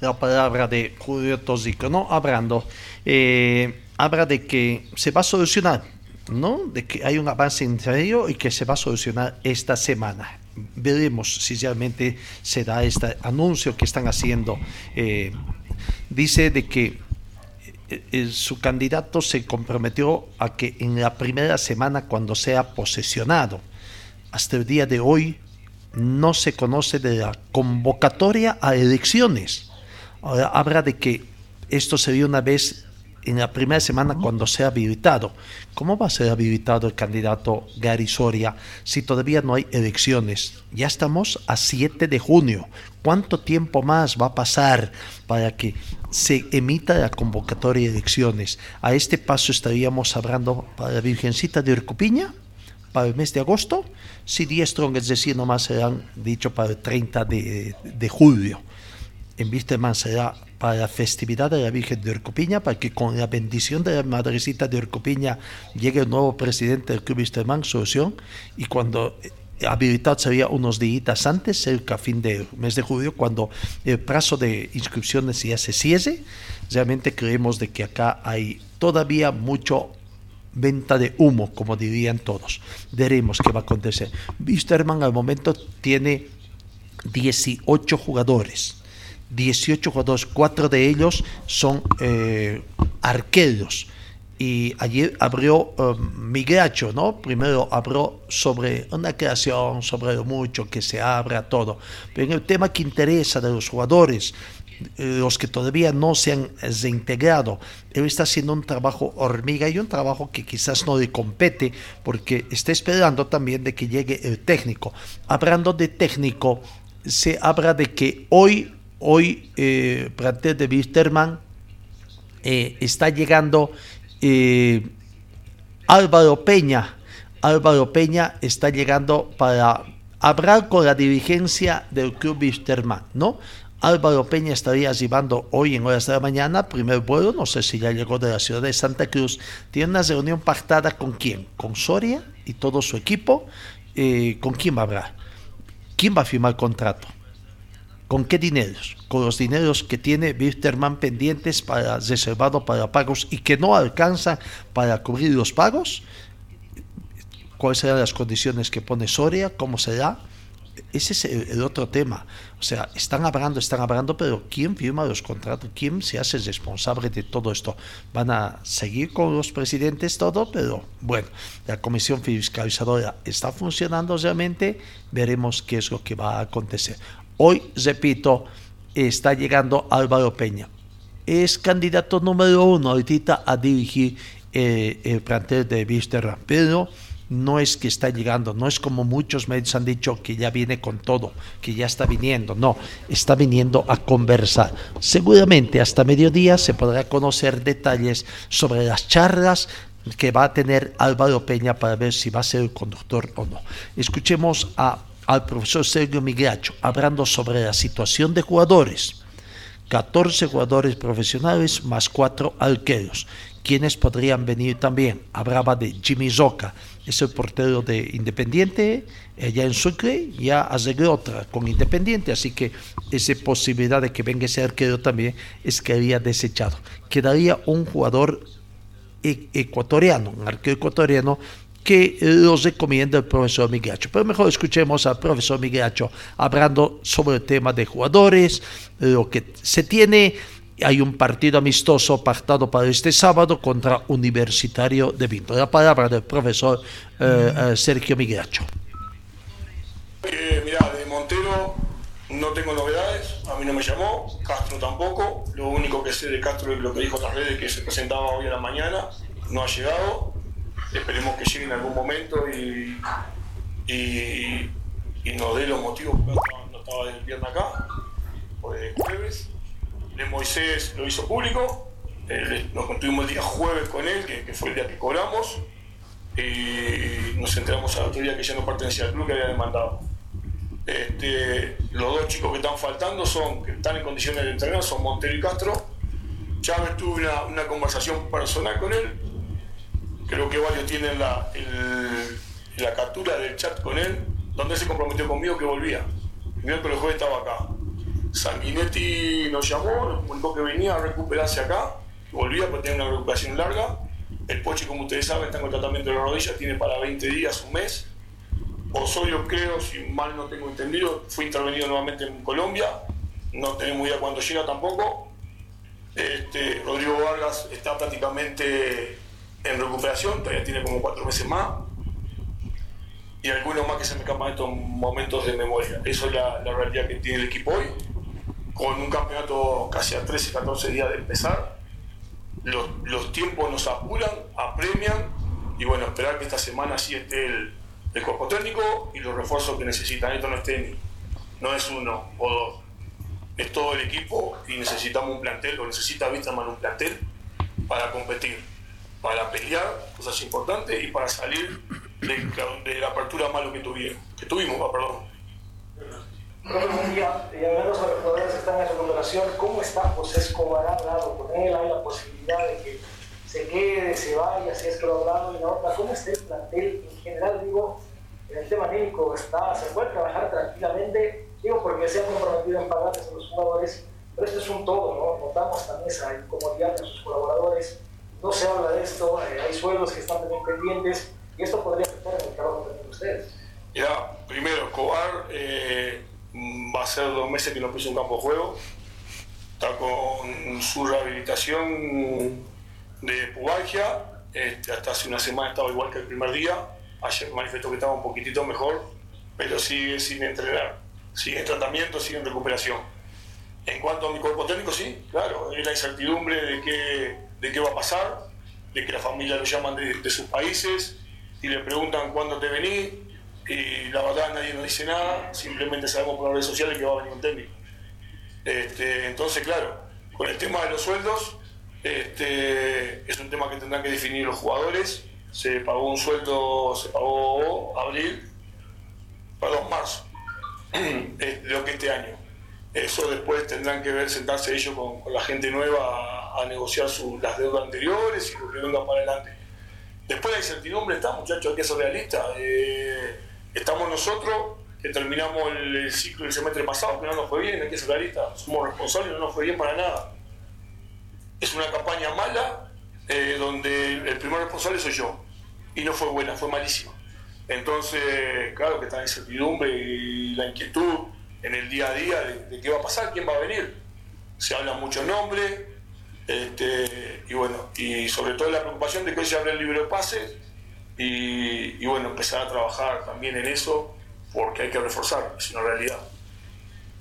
la palabra de Julio Tosico, ¿no? Hablando, eh, habla de que se va a solucionar, ¿no? De que hay un avance en serio y que se va a solucionar esta semana. Veremos si realmente se da este anuncio que están haciendo. Eh, dice de que eh, su candidato se comprometió a que en la primera semana cuando sea posesionado, hasta el día de hoy no se conoce de la convocatoria a elecciones Ahora habla de que esto sería una vez en la primera semana cuando sea habilitado. ¿Cómo va a ser habilitado el candidato Gary Soria si todavía no hay elecciones? Ya estamos a 7 de junio. ¿Cuánto tiempo más va a pasar para que se emita la convocatoria de elecciones? A este paso estaríamos hablando para la Virgencita de Urcupiña para el mes de agosto, si 10 strong, es decir, nomás serán dicho para el 30 de, de julio. En Wisterman será para la festividad de la Virgen de Urcupiña, para que con la bendición de la Madrecita de Urcupiña llegue el nuevo presidente del Club Wisterman, solución, y cuando eh, habilitado sería unos días antes, cerca fin del mes de julio, cuando el plazo de inscripciones ya se cierre. Realmente creemos de que acá hay todavía mucho venta de humo, como dirían todos. Veremos qué va a acontecer. Wisterman al momento tiene 18 jugadores. 18 jugadores, cuatro de ellos son eh, arqueros. Y ayer abrió um, Migracho, ¿no? Primero abrió sobre una creación, sobre lo mucho que se abra todo. Pero en el tema que interesa de los jugadores, eh, los que todavía no se han reintegrado, él está haciendo un trabajo hormiga y un trabajo que quizás no le compete porque está esperando también de que llegue el técnico. Hablando de técnico, se habla de que hoy, hoy, eh, plantel de Wisterman eh, está llegando eh, Álvaro Peña. Álvaro Peña está llegando para hablar con la dirigencia del club Wisterman, ¿no? Álvaro Peña estaría llevando hoy en horas de la mañana, primer vuelo, no sé si ya llegó de la ciudad de Santa Cruz, tiene una reunión pactada con quién, con Soria y todo su equipo, eh, ¿con quién va a hablar? ¿Quién va a firmar contrato? ¿Con qué dineros? Con los dineros que tiene Wisterman pendientes para reservado para pagos y que no alcanza para cubrir los pagos. ¿Cuáles serán las condiciones que pone Soria? ¿Cómo será? ese es el, el, otro tema. O sea, están hablando, están hablando, pero ¿quién firma los contratos? ¿Quién se hace responsable de todo esto? Van a seguir con los presidentes todo, pero bueno, la comisión fiscalizadora está funcionando realmente. Veremos qué es lo que va a acontecer. Hoy, repito, está llegando Álvaro Peña. Es candidato número uno ahorita a dirigir eh, el plantel de Visterra, pero no es que está llegando, no es como muchos medios han dicho que ya viene con todo, que ya está viniendo, no, está viniendo a conversar. Seguramente hasta mediodía se podrá conocer detalles sobre las charlas que va a tener Álvaro Peña para ver si va a ser el conductor o no. Escuchemos a, al profesor Sergio Migracho hablando sobre la situación de jugadores. 14 jugadores profesionales más 4 arqueros. quienes podrían venir también? Hablaba de Jimmy Zoca, es el portero de Independiente, allá en Sucre, ya arregló otra con Independiente, así que esa posibilidad de que venga ese arquero también es que había desechado. Quedaría un jugador e ecuatoriano, un arquero ecuatoriano que los recomienda el profesor Migracho. Pero mejor escuchemos al profesor Migracho hablando sobre el tema de jugadores, lo que se tiene. Hay un partido amistoso pactado para este sábado contra Universitario de Vinto. La palabra del profesor eh, eh, Sergio Migracho. Eh, mira, de Montero no tengo novedades, a mí no me llamó, Castro tampoco. Lo único que sé de Castro es lo que dijo en las redes que se presentaba hoy en la mañana, no ha llegado esperemos que llegue en algún momento y, y, nos dé los motivos por no estaba el viernes acá, por el jueves. De Moisés lo hizo público, eh, nos contuvimos el día jueves con él, que, que, fue el día que cobramos, y nos enteramos al otro día que ya no pertenecía al club que había demandado. Este, los dos chicos que están faltando son, que están en condiciones de entrenar, son Montero y Castro. Chávez tuve una, una conversación personal con él, creo que varios tienen la, la captura del chat con él, donde se comprometió conmigo que volvía. El miércoles jueves estaba acá. Sanguinetti nos llamó, nos comunicó que venía a recuperarse acá, volvía porque tenía una recuperación larga. El Poche, como ustedes saben, está con tratamiento de la rodilla, tiene para 20 días, un mes. Osorio, creo, si mal no tengo entendido, fue intervenido nuevamente en Colombia. No tenemos idea cuándo llega tampoco. Este, Rodrigo Vargas está prácticamente en recuperación, todavía tiene como cuatro meses más. Y algunos más que se me escapan estos momentos de memoria. Eso es la, realidad que tiene el equipo hoy, con un campeonato casi a 13, 14 días de empezar. los, tiempos nos apuran, apremian y bueno, esperar que esta semana sí esté el, el cuerpo técnico y los refuerzos que necesitan. Esto no es técnico, no es uno o dos, es todo el equipo y necesitamos un plantel, o necesita Wisterman un plantel para competir, para pelear, cosas importantes y para salir de, de la apertura malo que tuvimos, que tuvimos, va, perdón. Profe, buen día. Y hablando los jugadores que están en remodelación, ¿cómo está José Escobar? ¿Ha hablado con él? ¿Hay la posibilidad de que se quede, se vaya, si es que lo ha hablado? Y la otra, ¿cómo está el plantel en general? Digo, en el tema médico, está, ¿se puede trabajar tranquilamente? Digo, porque se han comprometido en pagarles a los jugadores, pero esto es un todo, ¿no? Notamos también esa incomodidad de sus colaboradores. No se habla de esto, eh, hay sueldos que están también pendientes y esto podría afectar en el trabajo también de ustedes. Ya, primero, Escobar eh, va a ser dos meses que no pisa un campo de juego. Está con su rehabilitación de pubalgia. Este, hasta hace una semana estaba igual que el primer día. Ayer manifestó que estaba un poquitito mejor, pero sigue sin entrenar. Sigue en tratamiento, sigue en recuperación. En cuanto a mi cuerpo técnico, sí, claro, es la incertidumbre de qué, de qué va a pasar, de que la familia lo llaman de, sus países y le preguntan cuándo te venís, y la verdad nadie nos dice nada, simplemente sabemos por las redes sociales que va a venir un técnico. Este, entonces, claro, con el tema de los sueldos, este, es un tema que tendrán que definir los jugadores. Se pagó un sueldo, se pagó abril, perdón, marzo, de lo que este año. Eso después tendrán que ver, sentarse ellos con la gente nueva a, negociar su, las deudas anteriores y lo que venga para adelante. Después la incertidumbre está, muchachos, hay que ser realistas. Eh, estamos nosotros, que terminamos el, el ciclo del semestre pasado, que no nos fue bien, hay que ser realistas. Somos responsables, no nos fue bien para nada. Es una campaña mala, eh, donde el primer responsable soy yo. Y no fue buena, fue malísima. Entonces, claro que está la incertidumbre y la inquietud en el día a día de, de qué va a pasar, quién va a venir. Se hablan muchos nombres, este, y bueno, y sobre todo la preocupación de que hoy se abre el libro de pases y, bueno, empezar a trabajar también en eso porque hay que reforzar, es una realidad.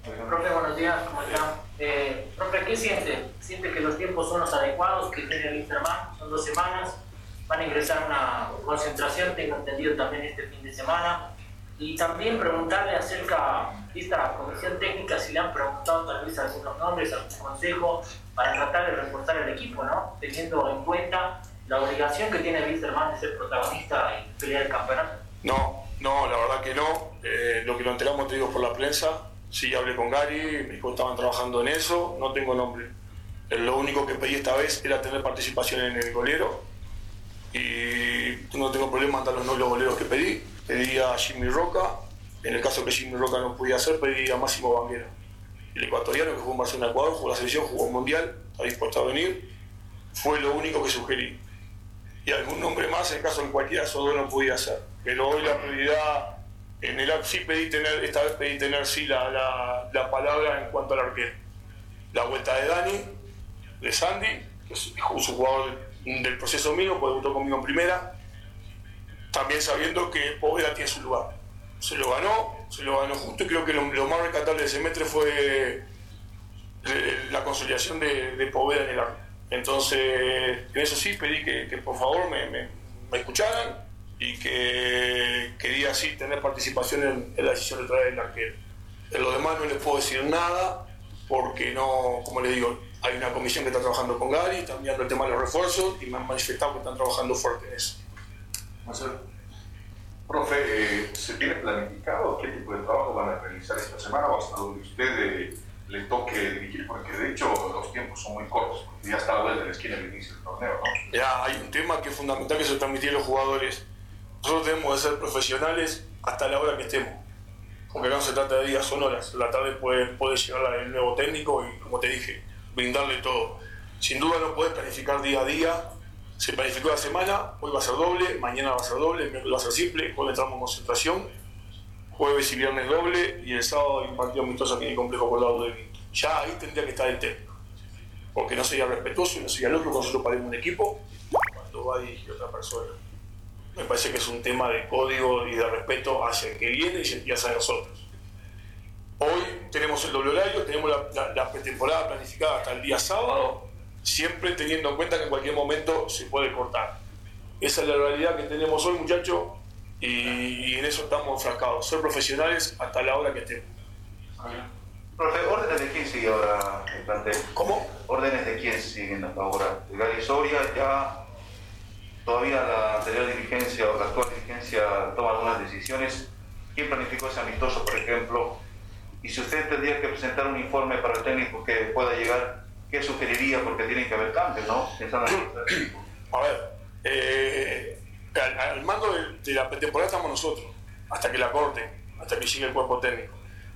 Profe, buenos días, ¿cómo está? Eh, profe, ¿qué siente? ¿Siente que los tiempos son los adecuados que tiene el Interman? Son dos semanas, van a ingresar una concentración, tengo entendido también este fin de semana. Y también preguntarle acerca de esta comisión técnica, si le han preguntado tal vez algunos nombres, algún consejo, para tratar de reforzar el equipo, ¿no? Teniendo en cuenta la obligación que tiene Wisterman de ser protagonista y pelear el campeonato. No, no, la verdad que no. Eh, lo que lo enteramos, te digo, por la prensa. Sí, hablé con Gary, dijo que estaban trabajando en eso, no tengo nombre. Eh, Lo único que pedí esta vez era tener participación en el golero y no tengo problema dar los nombres goleros que pedí. Pedí a Jimmy Roca, en el caso que Jimmy Roca no podía hacer, pedí a Máximo Banguera. El ecuatoriano que jugó en Barcelona, Ecuador, jugó la selección, jugó un mundial, está dispuesto a venir. Fue lo único que sugerí. Y algún nombre más en caso de cualquiera de no podía hacer. Pero hoy la prioridad en el sí pedí tener, esta vez pedí tener sí la, la, la palabra en cuanto al arquero. La vuelta de Dani, de Sandy, que es un jugador del proceso mío, pues debutó conmigo en primera. También sabiendo que Poveda tiene su lugar. Se lo ganó, se lo ganó justo y creo que lo, lo más rescatable de ese semestre fue eh, la consolidación de, de Poveda en el arco. Entonces, en eso sí pedí que, que por favor me, me- me escucharan y que quería así tener participación en, en la decisión de traer el arquero. En lo demás no les puedo decir nada porque no, como les digo, hay una comisión que está trabajando con Gary, están mirando el tema de los refuerzos y me han manifestado que están trabajando fuerte en eso. Marcelo. Profe, eh, ¿se tiene planificado qué tipo de trabajo van a realizar esta semana o hasta donde usted eh, le toque dirigir? Porque de hecho los tiempos son muy cortos, porque ya está a vuelta de la esquina el inicio del torneo, ¿no? Ya hay un tema que es fundamental que se transmitiera a los jugadores. Nosotros debemos de ser profesionales hasta la hora que estemos. Porque acá no se trata de días, son horas. La tarde puede, puede llegar el nuevo técnico y, como te dije, brindarle todo. Sin duda no puedes planificar día a día. Se planificó la semana, hoy va a ser doble, mañana va a ser doble, miércoles va a ser simple, hoy entramos en concentración, jueves y viernes doble y el sábado hay un partido amistoso aquí en el complejo por lado de Vinto. Ya ahí tendría que estar el técnico. Porque no sería respetuoso y no sería lógico nosotros paremos un equipo cuando va a dirigir otra persona. Me parece que es un tema de código y de respeto hacia el que viene y hacia nosotros. Hoy tenemos el doble horario, tenemos la pretemporada planificada hasta el día sábado siempre teniendo en cuenta que en cualquier momento se puede cortar. Esa es la realidad que tenemos hoy, muchachos, y, y en eso estamos enfrascados, ser profesionales hasta la hora que estemos. Profe, ¿órdenes de quién sigue ahora el plantel? ¿Cómo? ¿Órdenes de quién siguen ahora? Gary Soria ya todavía la anterior dirigencia o la actual dirigencia toma algunas decisiones. ¿Quién planificó ese amistoso, por ejemplo? Y si usted tendría que presentar un informe para el técnico que pueda llegar, ¿qué sugeriría? Porque tiene que haber cambios, ¿no? A ver, eh, al, al mando de, de la pretemporada estamos nosotros, hasta que la corten, hasta que llegue el cuerpo técnico.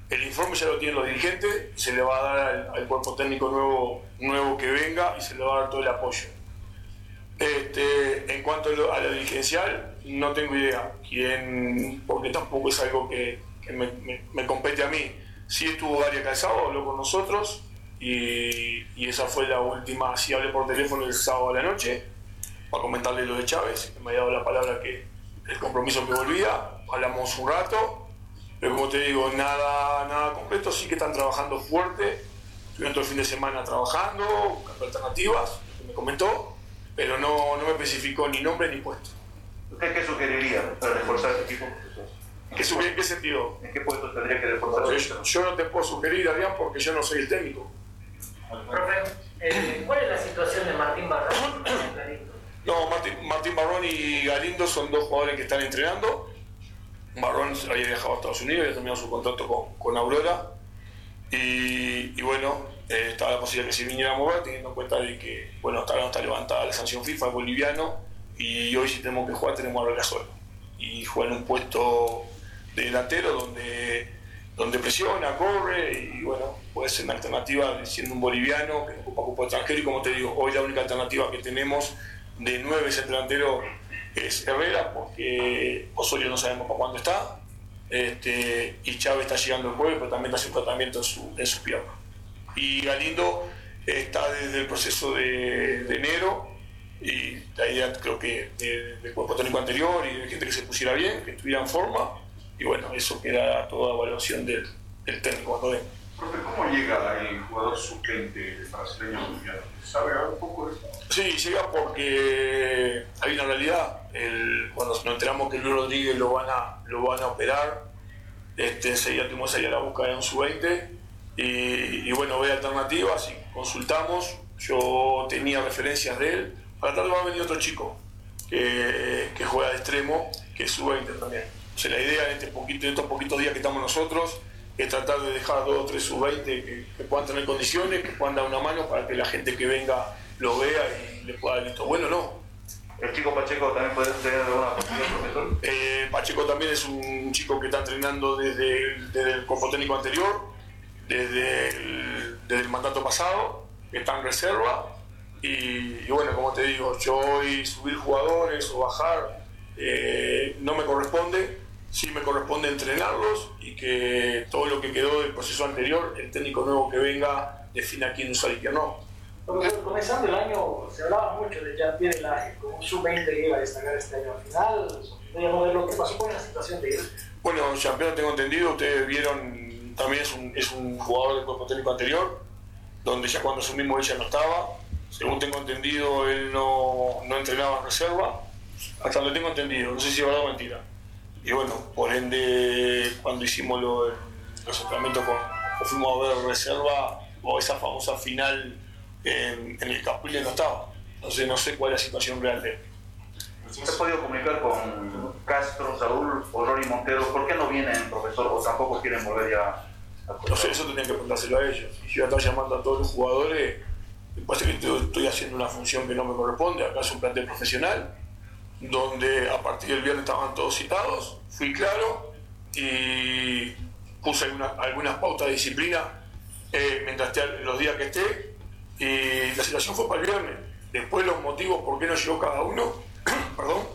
El informe ya lo tienen los dirigentes, se le va a dar al, al cuerpo técnico nuevo, nuevo que venga y se le va a dar todo el apoyo. Este, en cuanto a lo, a lo dirigencial, no tengo idea quién, porque tampoco es algo que, que me, me- me compete a mí. Sí estuvo Garia Calzado, habló con nosotros y, y esa fue la última, sí hablé por teléfono el sábado a la noche para comentarle lo de Chávez, me había dado la palabra que el compromiso que volvía, hablamos un rato, pero como te digo, nada, nada completo, sí que están trabajando fuerte, estuvieron todo el fin de semana trabajando, buscando alternativas, que me comentó, pero no, no me especificó ni nombre ni puesto. ¿Usted qué sugeriría para reforzar este equipo? ¿En qué, en qué sentido? ¿En qué puestos tendría que reforzar? Yo, yo no te puedo sugerir, Adrián, porque yo no soy el técnico. Profe, eh, ¿cuál es la situación de Martín Barrón y Galindo? No, Martín, Barrón y Galindo son dos jugadores que están entrenando. Barrón había viajado a Estados Unidos, había terminado su contrato con, con Aurora. Y, bueno, eh, estaba la posibilidad que se viniera a mover, teniendo en cuenta de que, bueno, hasta no está levantada la sanción FIFA, es boliviano. Y hoy, si tenemos que jugar, tenemos a solo. Y juega en un puesto de delantero donde, donde presiona, corre. Y bueno, puede ser una alternativa siendo un boliviano que ocupa cupo extranjero. Y como te digo, hoy la única alternativa que tenemos de nueve ese delantero es Herrera, porque Osorio no sabemos para cuándo está. Este, y Chávez está llegando el jueves, pero también está haciendo tratamiento en su, en su pierna. Y Galindo está desde el proceso de, enero y la idea creo que de- del cuerpo técnico anterior y de gente que se pusiera bien, que estuviera en forma. Y bueno, eso queda toda evaluación del, del técnico cuando venga. ¿cómo llega el jugador suplente brasileño mundial? ¿Sabe un poco de eso? Sí, llega porque hay una realidad. El- cuando nos enteramos que Luis Rodríguez lo van a, lo van a operar, este, enseguida tuvimos ahí a la búsqueda de un sub-20 y, y bueno, ve alternativas y consultamos. Yo tenía referencias de él. Para tarde va a venir otro chico que, que juega de extremo, que es sub-20 también. O sea, la idea en, este poquito, en estos poquitos días que estamos nosotros es tratar de dejar dos o tres sub-20 que, que puedan tener condiciones, que puedan dar una mano para que la gente que venga lo vea y le pueda dar visto bueno no. ¿El chico Pacheco también puede tener alguna posibilidad, profesor? Eh, Pacheco también es un chico que está entrenando desde el, desde el cuerpo técnico anterior, desde el, desde el mandato pasado, está en reserva. Y, y bueno, como te digo, yo hoy subir jugadores o bajar eh, no me corresponde, sí me corresponde entrenarlos y que todo lo que quedó del proceso anterior, el técnico nuevo que venga defina quién usar y quién no. Comenzando el año se hablaba mucho de Jean-Pierre Elaje como un sub-20 que iba a destacar este año. Al final, podríamos ver lo que pasó con la situación de él. Bueno, campeón tengo entendido, ustedes vieron, también es un, es un jugador del cuerpo técnico anterior, donde ya cuando asumimos él ya no estaba. Según tengo entendido, él no, no entrenaba en reserva, hasta donde tengo entendido, no sé si es verdad o mentira. Y bueno, por ende, cuando hicimos lo- los entrenamientos con, o fuimos a ver reserva, o esa famosa final en, en el Capuile no estaba. Entonces no sé cuál es la situación real de él. ¿Se ha podido comunicar con Castro, Saúl o Rory Montero? ¿Por qué no vienen, profesor? ¿O tampoco quieren volver ya a No sé, eso tendrían que preguntárselo a ellos. Y yo estaba llamando a todos los jugadores, me parece que estoy, estoy haciendo una función que no me corresponde. Acá es un plantel profesional, donde a partir del viernes estaban todos citados, fui claro y puse alguna- algunas pautas de disciplina eh, mientras esté los días que esté. Y la situación fue para el viernes. Después los motivos por qué no llegó cada uno, perdón,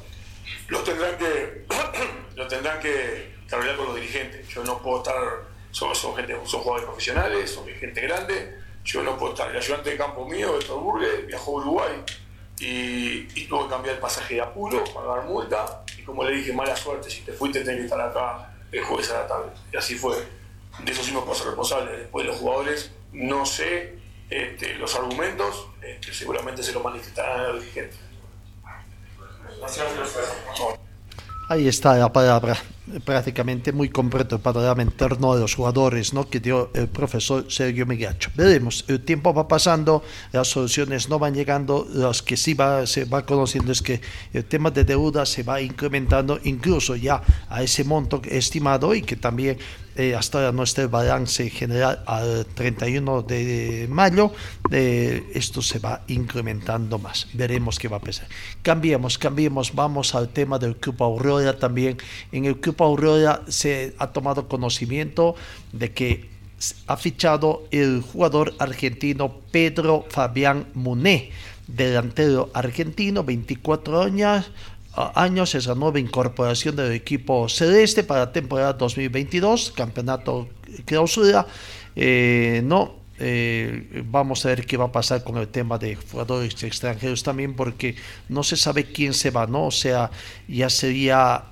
los tendrán que lo tendrán que, arreglar con los dirigentes. Yo no puedo estar, son, son gente, son jugadores profesionales, son gente grande, yo no puedo estar. El ayudante de campo mío, Héctor Burgue, viajó a Uruguay y, y tuvo que cambiar el pasaje de apuro, pagar multa, y como le dije, mala suerte, si te fuiste tenés que estar acá el jueves a la tarde. Y así fue. De eso sí me ser responsable. Después de los jugadores, no sé este, los argumentos, este, seguramente se lo manifestarán a los dirigentes. Ahí está la palabra, prácticamente muy completo el panorama en torno a los jugadores ¿no? que dio el profesor Sergio Migacho. Veremos, el tiempo va pasando, las soluciones no van llegando, las que sí va, se va conociendo es que el tema de deuda se va incrementando incluso ya a ese monto estimado y que también eh, hasta ahora nuestro balance general al 31 de mayo, eh, esto se va incrementando más. Veremos qué va a pasar. Cambiemos, cambiemos, vamos al tema del Club Aurora también. En el Club Aurora se ha tomado conocimiento de que ha fichado el jugador argentino Pedro Fabián Muné, delantero argentino, 24 años, años es la nueva incorporación del equipo celeste para temporada 2022, campeonato clausura. Eh, no, eh, vamos a ver qué va a pasar con el tema de jugadores extranjeros también, porque no se sabe quién se va, ¿no? O sea, ya sería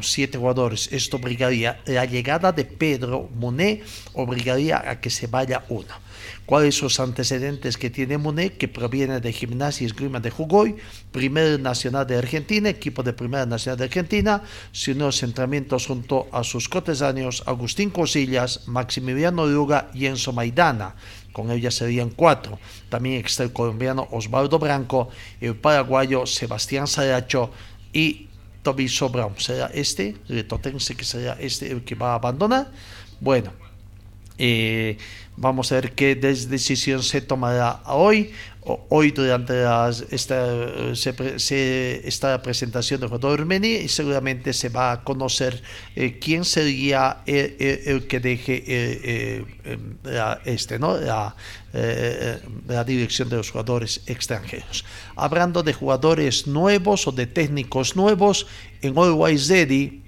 siete jugadores. Esto obligaría, la llegada de Pedro Monet obligaría a que se vaya uno cuáles son los antecedentes que tiene Monet, que proviene de Gimnasia y Esgrima de Jugoy, Primera Nacional de Argentina, equipo de Primera Nacional de Argentina, sino los entrenamientos junto a sus cotesáneos Agustín Cosillas, Maximiliano Luga y Enzo Maidana. Con ellas serían cuatro. También está el colombiano Osvaldo Branco, el paraguayo Sebastián Saracho y Toby Brown. ¿Será este, el totense que será este el que va a abandonar? Bueno, eh, Vamos a ver qué decisión se tomará hoy. Hoy durante esta, esta presentación de jugador Meni y seguramente se va a conocer eh, quién sería el, que deje eh, eh, este, ¿no? La, la, dirección de los jugadores extranjeros. Hablando de jugadores nuevos o de técnicos nuevos, en Always Ready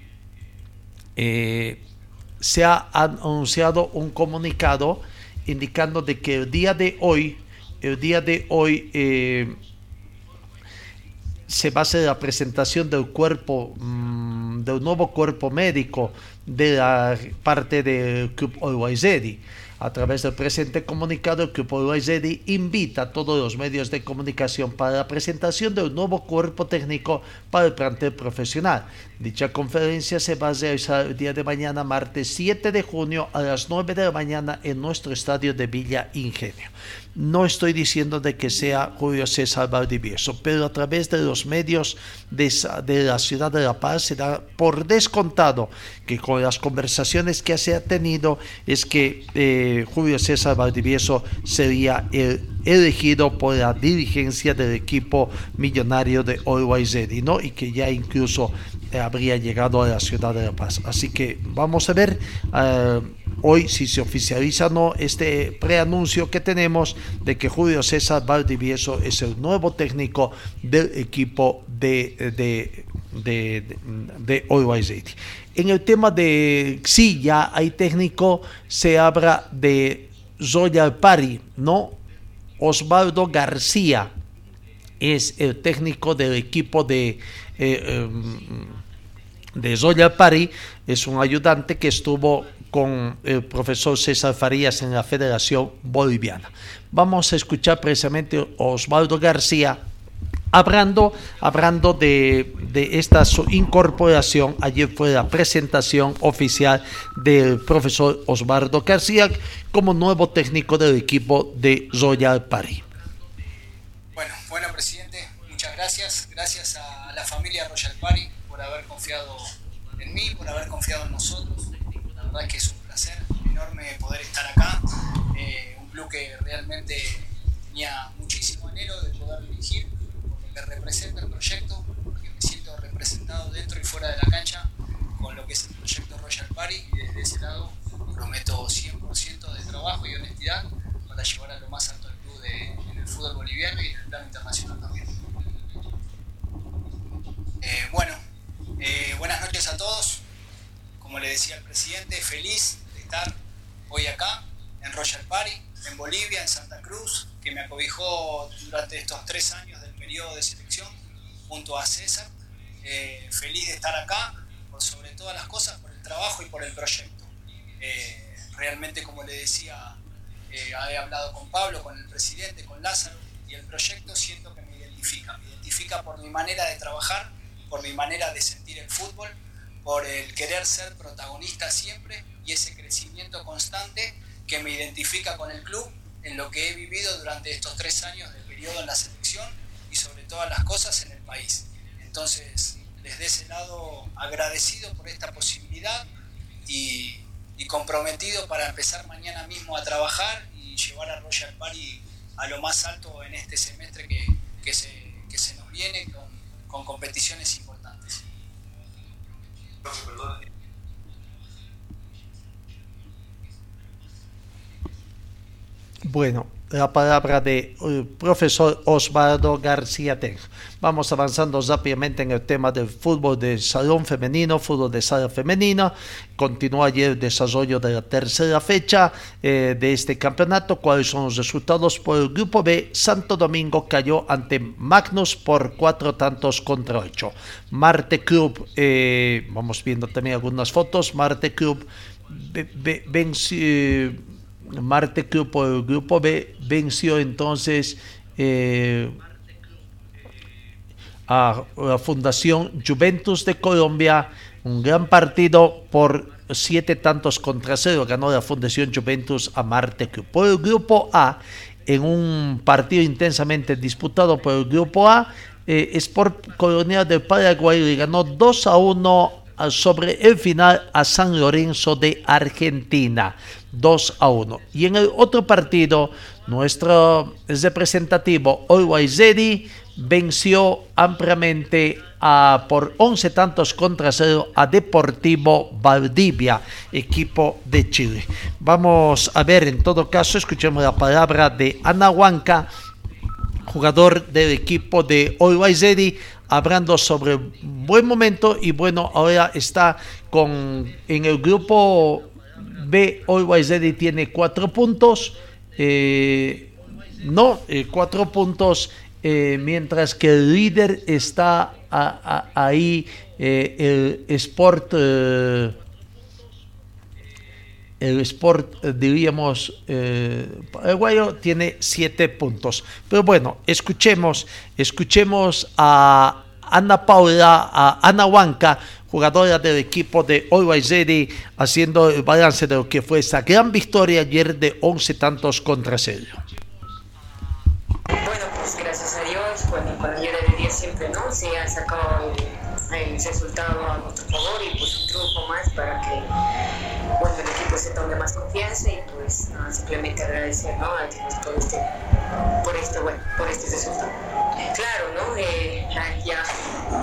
se ha anunciado un comunicado indicando de que el día de hoy, el día de hoy eh, se va a hacer la presentación del cuerpo, mm, del nuevo cuerpo médico de la parte del Club Ready. A través del presente comunicado, el Club Ready invita a todos los medios de comunicación para la presentación del nuevo cuerpo técnico para el plantel profesional. Dicha conferencia se va a realizar el día de mañana, martes 7 de junio, a las 9 de la mañana en nuestro estadio de Villa Ingenio. No estoy diciendo de que sea Julio César Valdivieso, pero a través de los medios de, la ciudad de La Paz se da por descontado que con las conversaciones que se ha tenido es que eh, Julio César Valdivieso sería el elegido por la dirigencia del equipo millonario de Always Ready, ¿no? Y que ya incluso habría llegado a la ciudad de La Paz. Así que vamos a ver eh, hoy si se oficializa o no este preanuncio que tenemos de que Julio César Valdivieso es el nuevo técnico del equipo de, de, de, de. En el tema de si ya hay técnico, se habla de Zoya Pari, ¿no? Osvaldo García es el técnico del equipo de eh, em, de Zoya Pari, es un ayudante que estuvo con el profesor César Farías en la Federación Boliviana. Vamos a escuchar precisamente Osvaldo García hablando, hablando de, de esta incorporación. Ayer fue la presentación oficial del profesor Osvaldo García como nuevo técnico del equipo de Zoya Pari. Bueno, bueno, presidente, muchas gracias. Gracias a la familia Royal Party por haber confiado en mí, por haber confiado en nosotros. La verdad es que es un placer enorme poder estar acá. Eh, un club que realmente tenía muchísimo anhelo de poder dirigir, porque me representa el proyecto, porque me siento representado dentro y fuera de la cancha con lo que es el proyecto Royal Party y desde ese lado prometo 100% de trabajo y honestidad para llevar a lo más alto el club en el fútbol boliviano y en el plano internacional también. Eh, bueno, eh, buenas noches a todos. Como le decía el presidente, feliz de estar hoy acá en Royal Party, en Bolivia, en Santa Cruz, que me acobijó durante estos tres años del periodo de selección junto a César. Eh, feliz de estar acá, por sobre todas las cosas, por el trabajo y por el proyecto. Eh, realmente, como le decía eh, he hablado con Pablo, con el presidente, con Lázaro, y el proyecto siento que me identifica. Me identifica por mi manera de trabajar, por mi manera de sentir el fútbol, por el querer ser protagonista siempre y ese crecimiento constante que me identifica con el club en lo que he vivido durante estos tres años de periodo en la selección y sobre todas las cosas en el país. Entonces, desde ese lado, agradecido por esta posibilidad y, comprometido para empezar mañana mismo a trabajar y llevar a Royal Party a lo más alto en este semestre que, se, se, nos viene con, con competiciones importantes. Bueno, la palabra de eh, profesor Osvaldo García Tej. Vamos avanzando rápidamente en el tema del fútbol de salón femenino, fútbol de sala femenina. Continúa ayer el desarrollo de la tercera fecha eh, de este campeonato. ¿Cuáles son los resultados? Por el grupo B, Santo Domingo cayó ante Magnus por cuatro tantos contra ocho. Marte Club, eh, vamos viendo también algunas fotos. Marte Club venció Marte Grupo, el grupo B venció entonces eh, a la Fundación Juventus de Colombia, un gran partido por siete tantos contra cero, ganó la Fundación Juventus a Marte Club. Por el grupo A, en un partido intensamente disputado por el grupo A, eh, Sport Colonial de Paraguay le ganó 2 a 1 sobre el final a San Lorenzo de Argentina. 2 a 1. Y en el otro partido, nuestro representativo Always venció ampliamente a, por 11 tantos contra 0 a Deportivo Valdivia, equipo de Chile. Vamos a ver, en todo caso, escuchemos la palabra de Ana Huanca, jugador del equipo de Always hablando sobre buen momento y bueno, ahora está con en el grupo B, Always Ready tiene cuatro puntos, eh, no, eh, cuatro puntos, eh, mientras que el líder está ahí, el Sport, el Sport, diríamos, paraguayo tiene siete puntos. Pero bueno, escuchemos, escuchemos a Ana Paula, a Ana Huanca, jugadora del equipo de Always haciendo el balance de lo que fue esa gran victoria ayer de 11 tantos contra cero. Bueno, pues gracias a Dios, bueno, la ayuda de Dios siempre, ¿no? Se ha sacado el, resultado a nuestro favor y pues un triunfo más para que, bueno, el equipo se tome más confianza y pues simplemente agradecer, ¿no? A Dios por este, por este, bueno, por este resultado. Claro, ¿no? Eh, ya,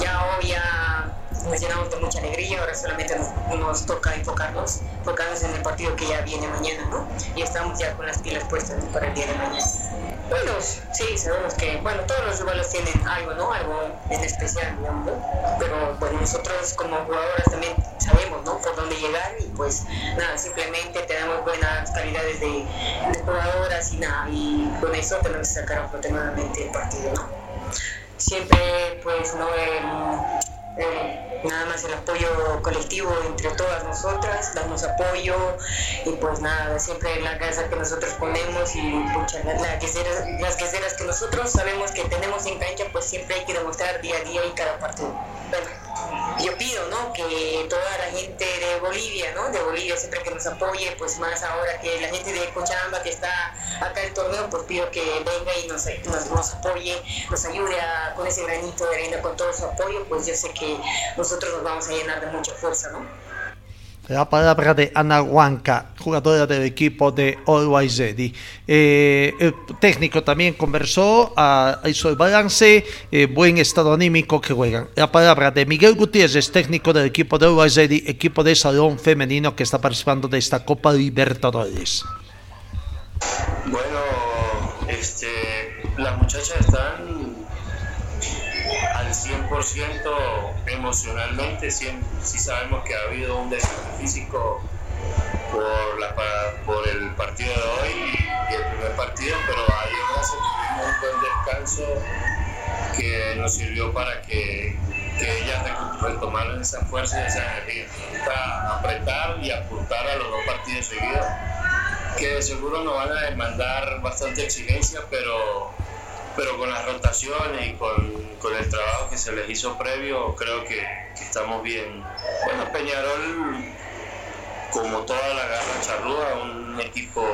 ya obvia nos llenamos de mucha alegría, ahora solamente nos, toca enfocarnos, enfocarnos en el partido que ya viene mañana, ¿no? Y estamos ya con las pilas puestas para el día de mañana. Bueno, sí, sabemos que, bueno, todos los rivales tienen algo, ¿no? Algo en especial, digamos, ¿no? Pero, pues nosotros como jugadoras también sabemos, ¿no? Por dónde llegar y, pues, nada, simplemente tenemos buenas calidades de, jugadoras y nada, y con eso tenemos que sacar afortunadamente el partido, ¿no? Siempre, pues, no... nada más el apoyo colectivo entre todas nosotras, damos apoyo y pues nada, siempre la casa que nosotros ponemos y las, las queseras que nosotros sabemos que tenemos en cancha, pues siempre hay que demostrar día a día y cada partido. Yo pido, ¿no? Que toda la gente de Bolivia, ¿no? De Bolivia siempre que nos apoye, pues más ahora que la gente de Cochabamba que está acá el torneo, pues pido que venga y nos, nos, apoye, nos ayude a, con ese granito de arena, con todo su apoyo, pues yo sé que nosotros nos vamos a llenar de mucha fuerza, ¿no? La palabra de Ana Huanca, jugadora del equipo de Always Ready. Eh, el técnico también conversó, uh, hizo el balance, eh, buen estado anímico que juegan. La palabra de Miguel Gutiérrez, técnico del equipo de Always Ready, equipo de salón femenino que está participando de esta Copa Libertadores. Bueno, este, las muchachas están al 100% emocionalmente, si, sabemos que ha habido un desgaste físico por, el partido de hoy y, el primer partido, pero ayer gracias tuvimos un buen descanso que nos sirvió para que, que ellas retomaran esa fuerza y esa energía. Para apretar y apuntar a los dos partidos seguidos que seguro nos van a demandar bastante exigencia, pero, pero con las rotaciones y con, con el trabajo que se les hizo previo, creo que, estamos bien. Bueno, Peñarol, como toda la garra charrúa, un equipo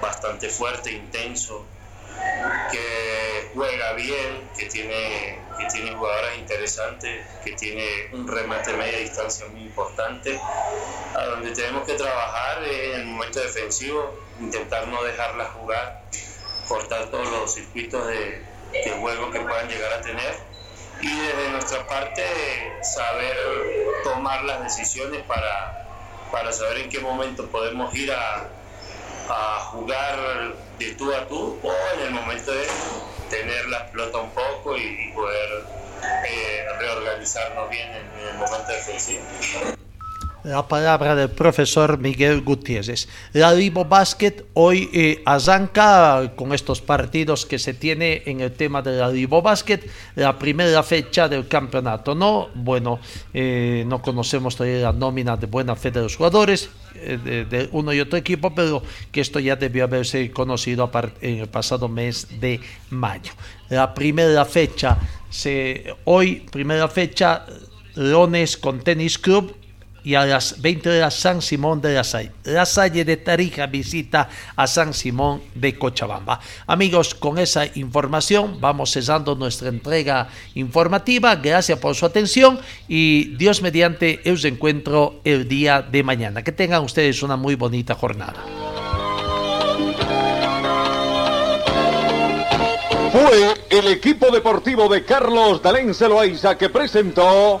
bastante fuerte, intenso, que juega bien, que tiene, que tiene jugadoras interesantes, que tiene un remate media distancia muy importante, a donde tenemos que trabajar en el momento defensivo, intentar no dejarla jugar, cortar todos los circuitos de, juego que puedan llegar a tener y desde nuestra parte saber tomar las decisiones para, para saber en qué momento podemos ir a, a jugar de tú a tú o en el momento de tener la pelota un poco y, poder eh, reorganizarnos bien en, en el momento defensivo. La palabra del profesor Miguel Gutiérrez. La Libo Basket hoy eh, arranca con estos partidos que se tiene en el tema de la Libo Basket, la primera fecha del campeonato. No, bueno, eh, no conocemos todavía la nómina de buena fe de los jugadores eh, de, uno y otro equipo, pero que esto ya debió haberse conocido en el pasado mes de mayo. La primera fecha, hoy, primera fecha, Lones con Tenis Club y a las 20 horas San Simón de la Salle. La Salle de Tarija visita a San Simón de Cochabamba. Amigos, con esa información vamos cesando nuestra entrega informativa. Gracias por su atención y Dios mediante os encuentro el día de mañana. Que tengan ustedes una muy bonita jornada. Fue el equipo deportivo de Carlos Dalén Celoaiza que presentó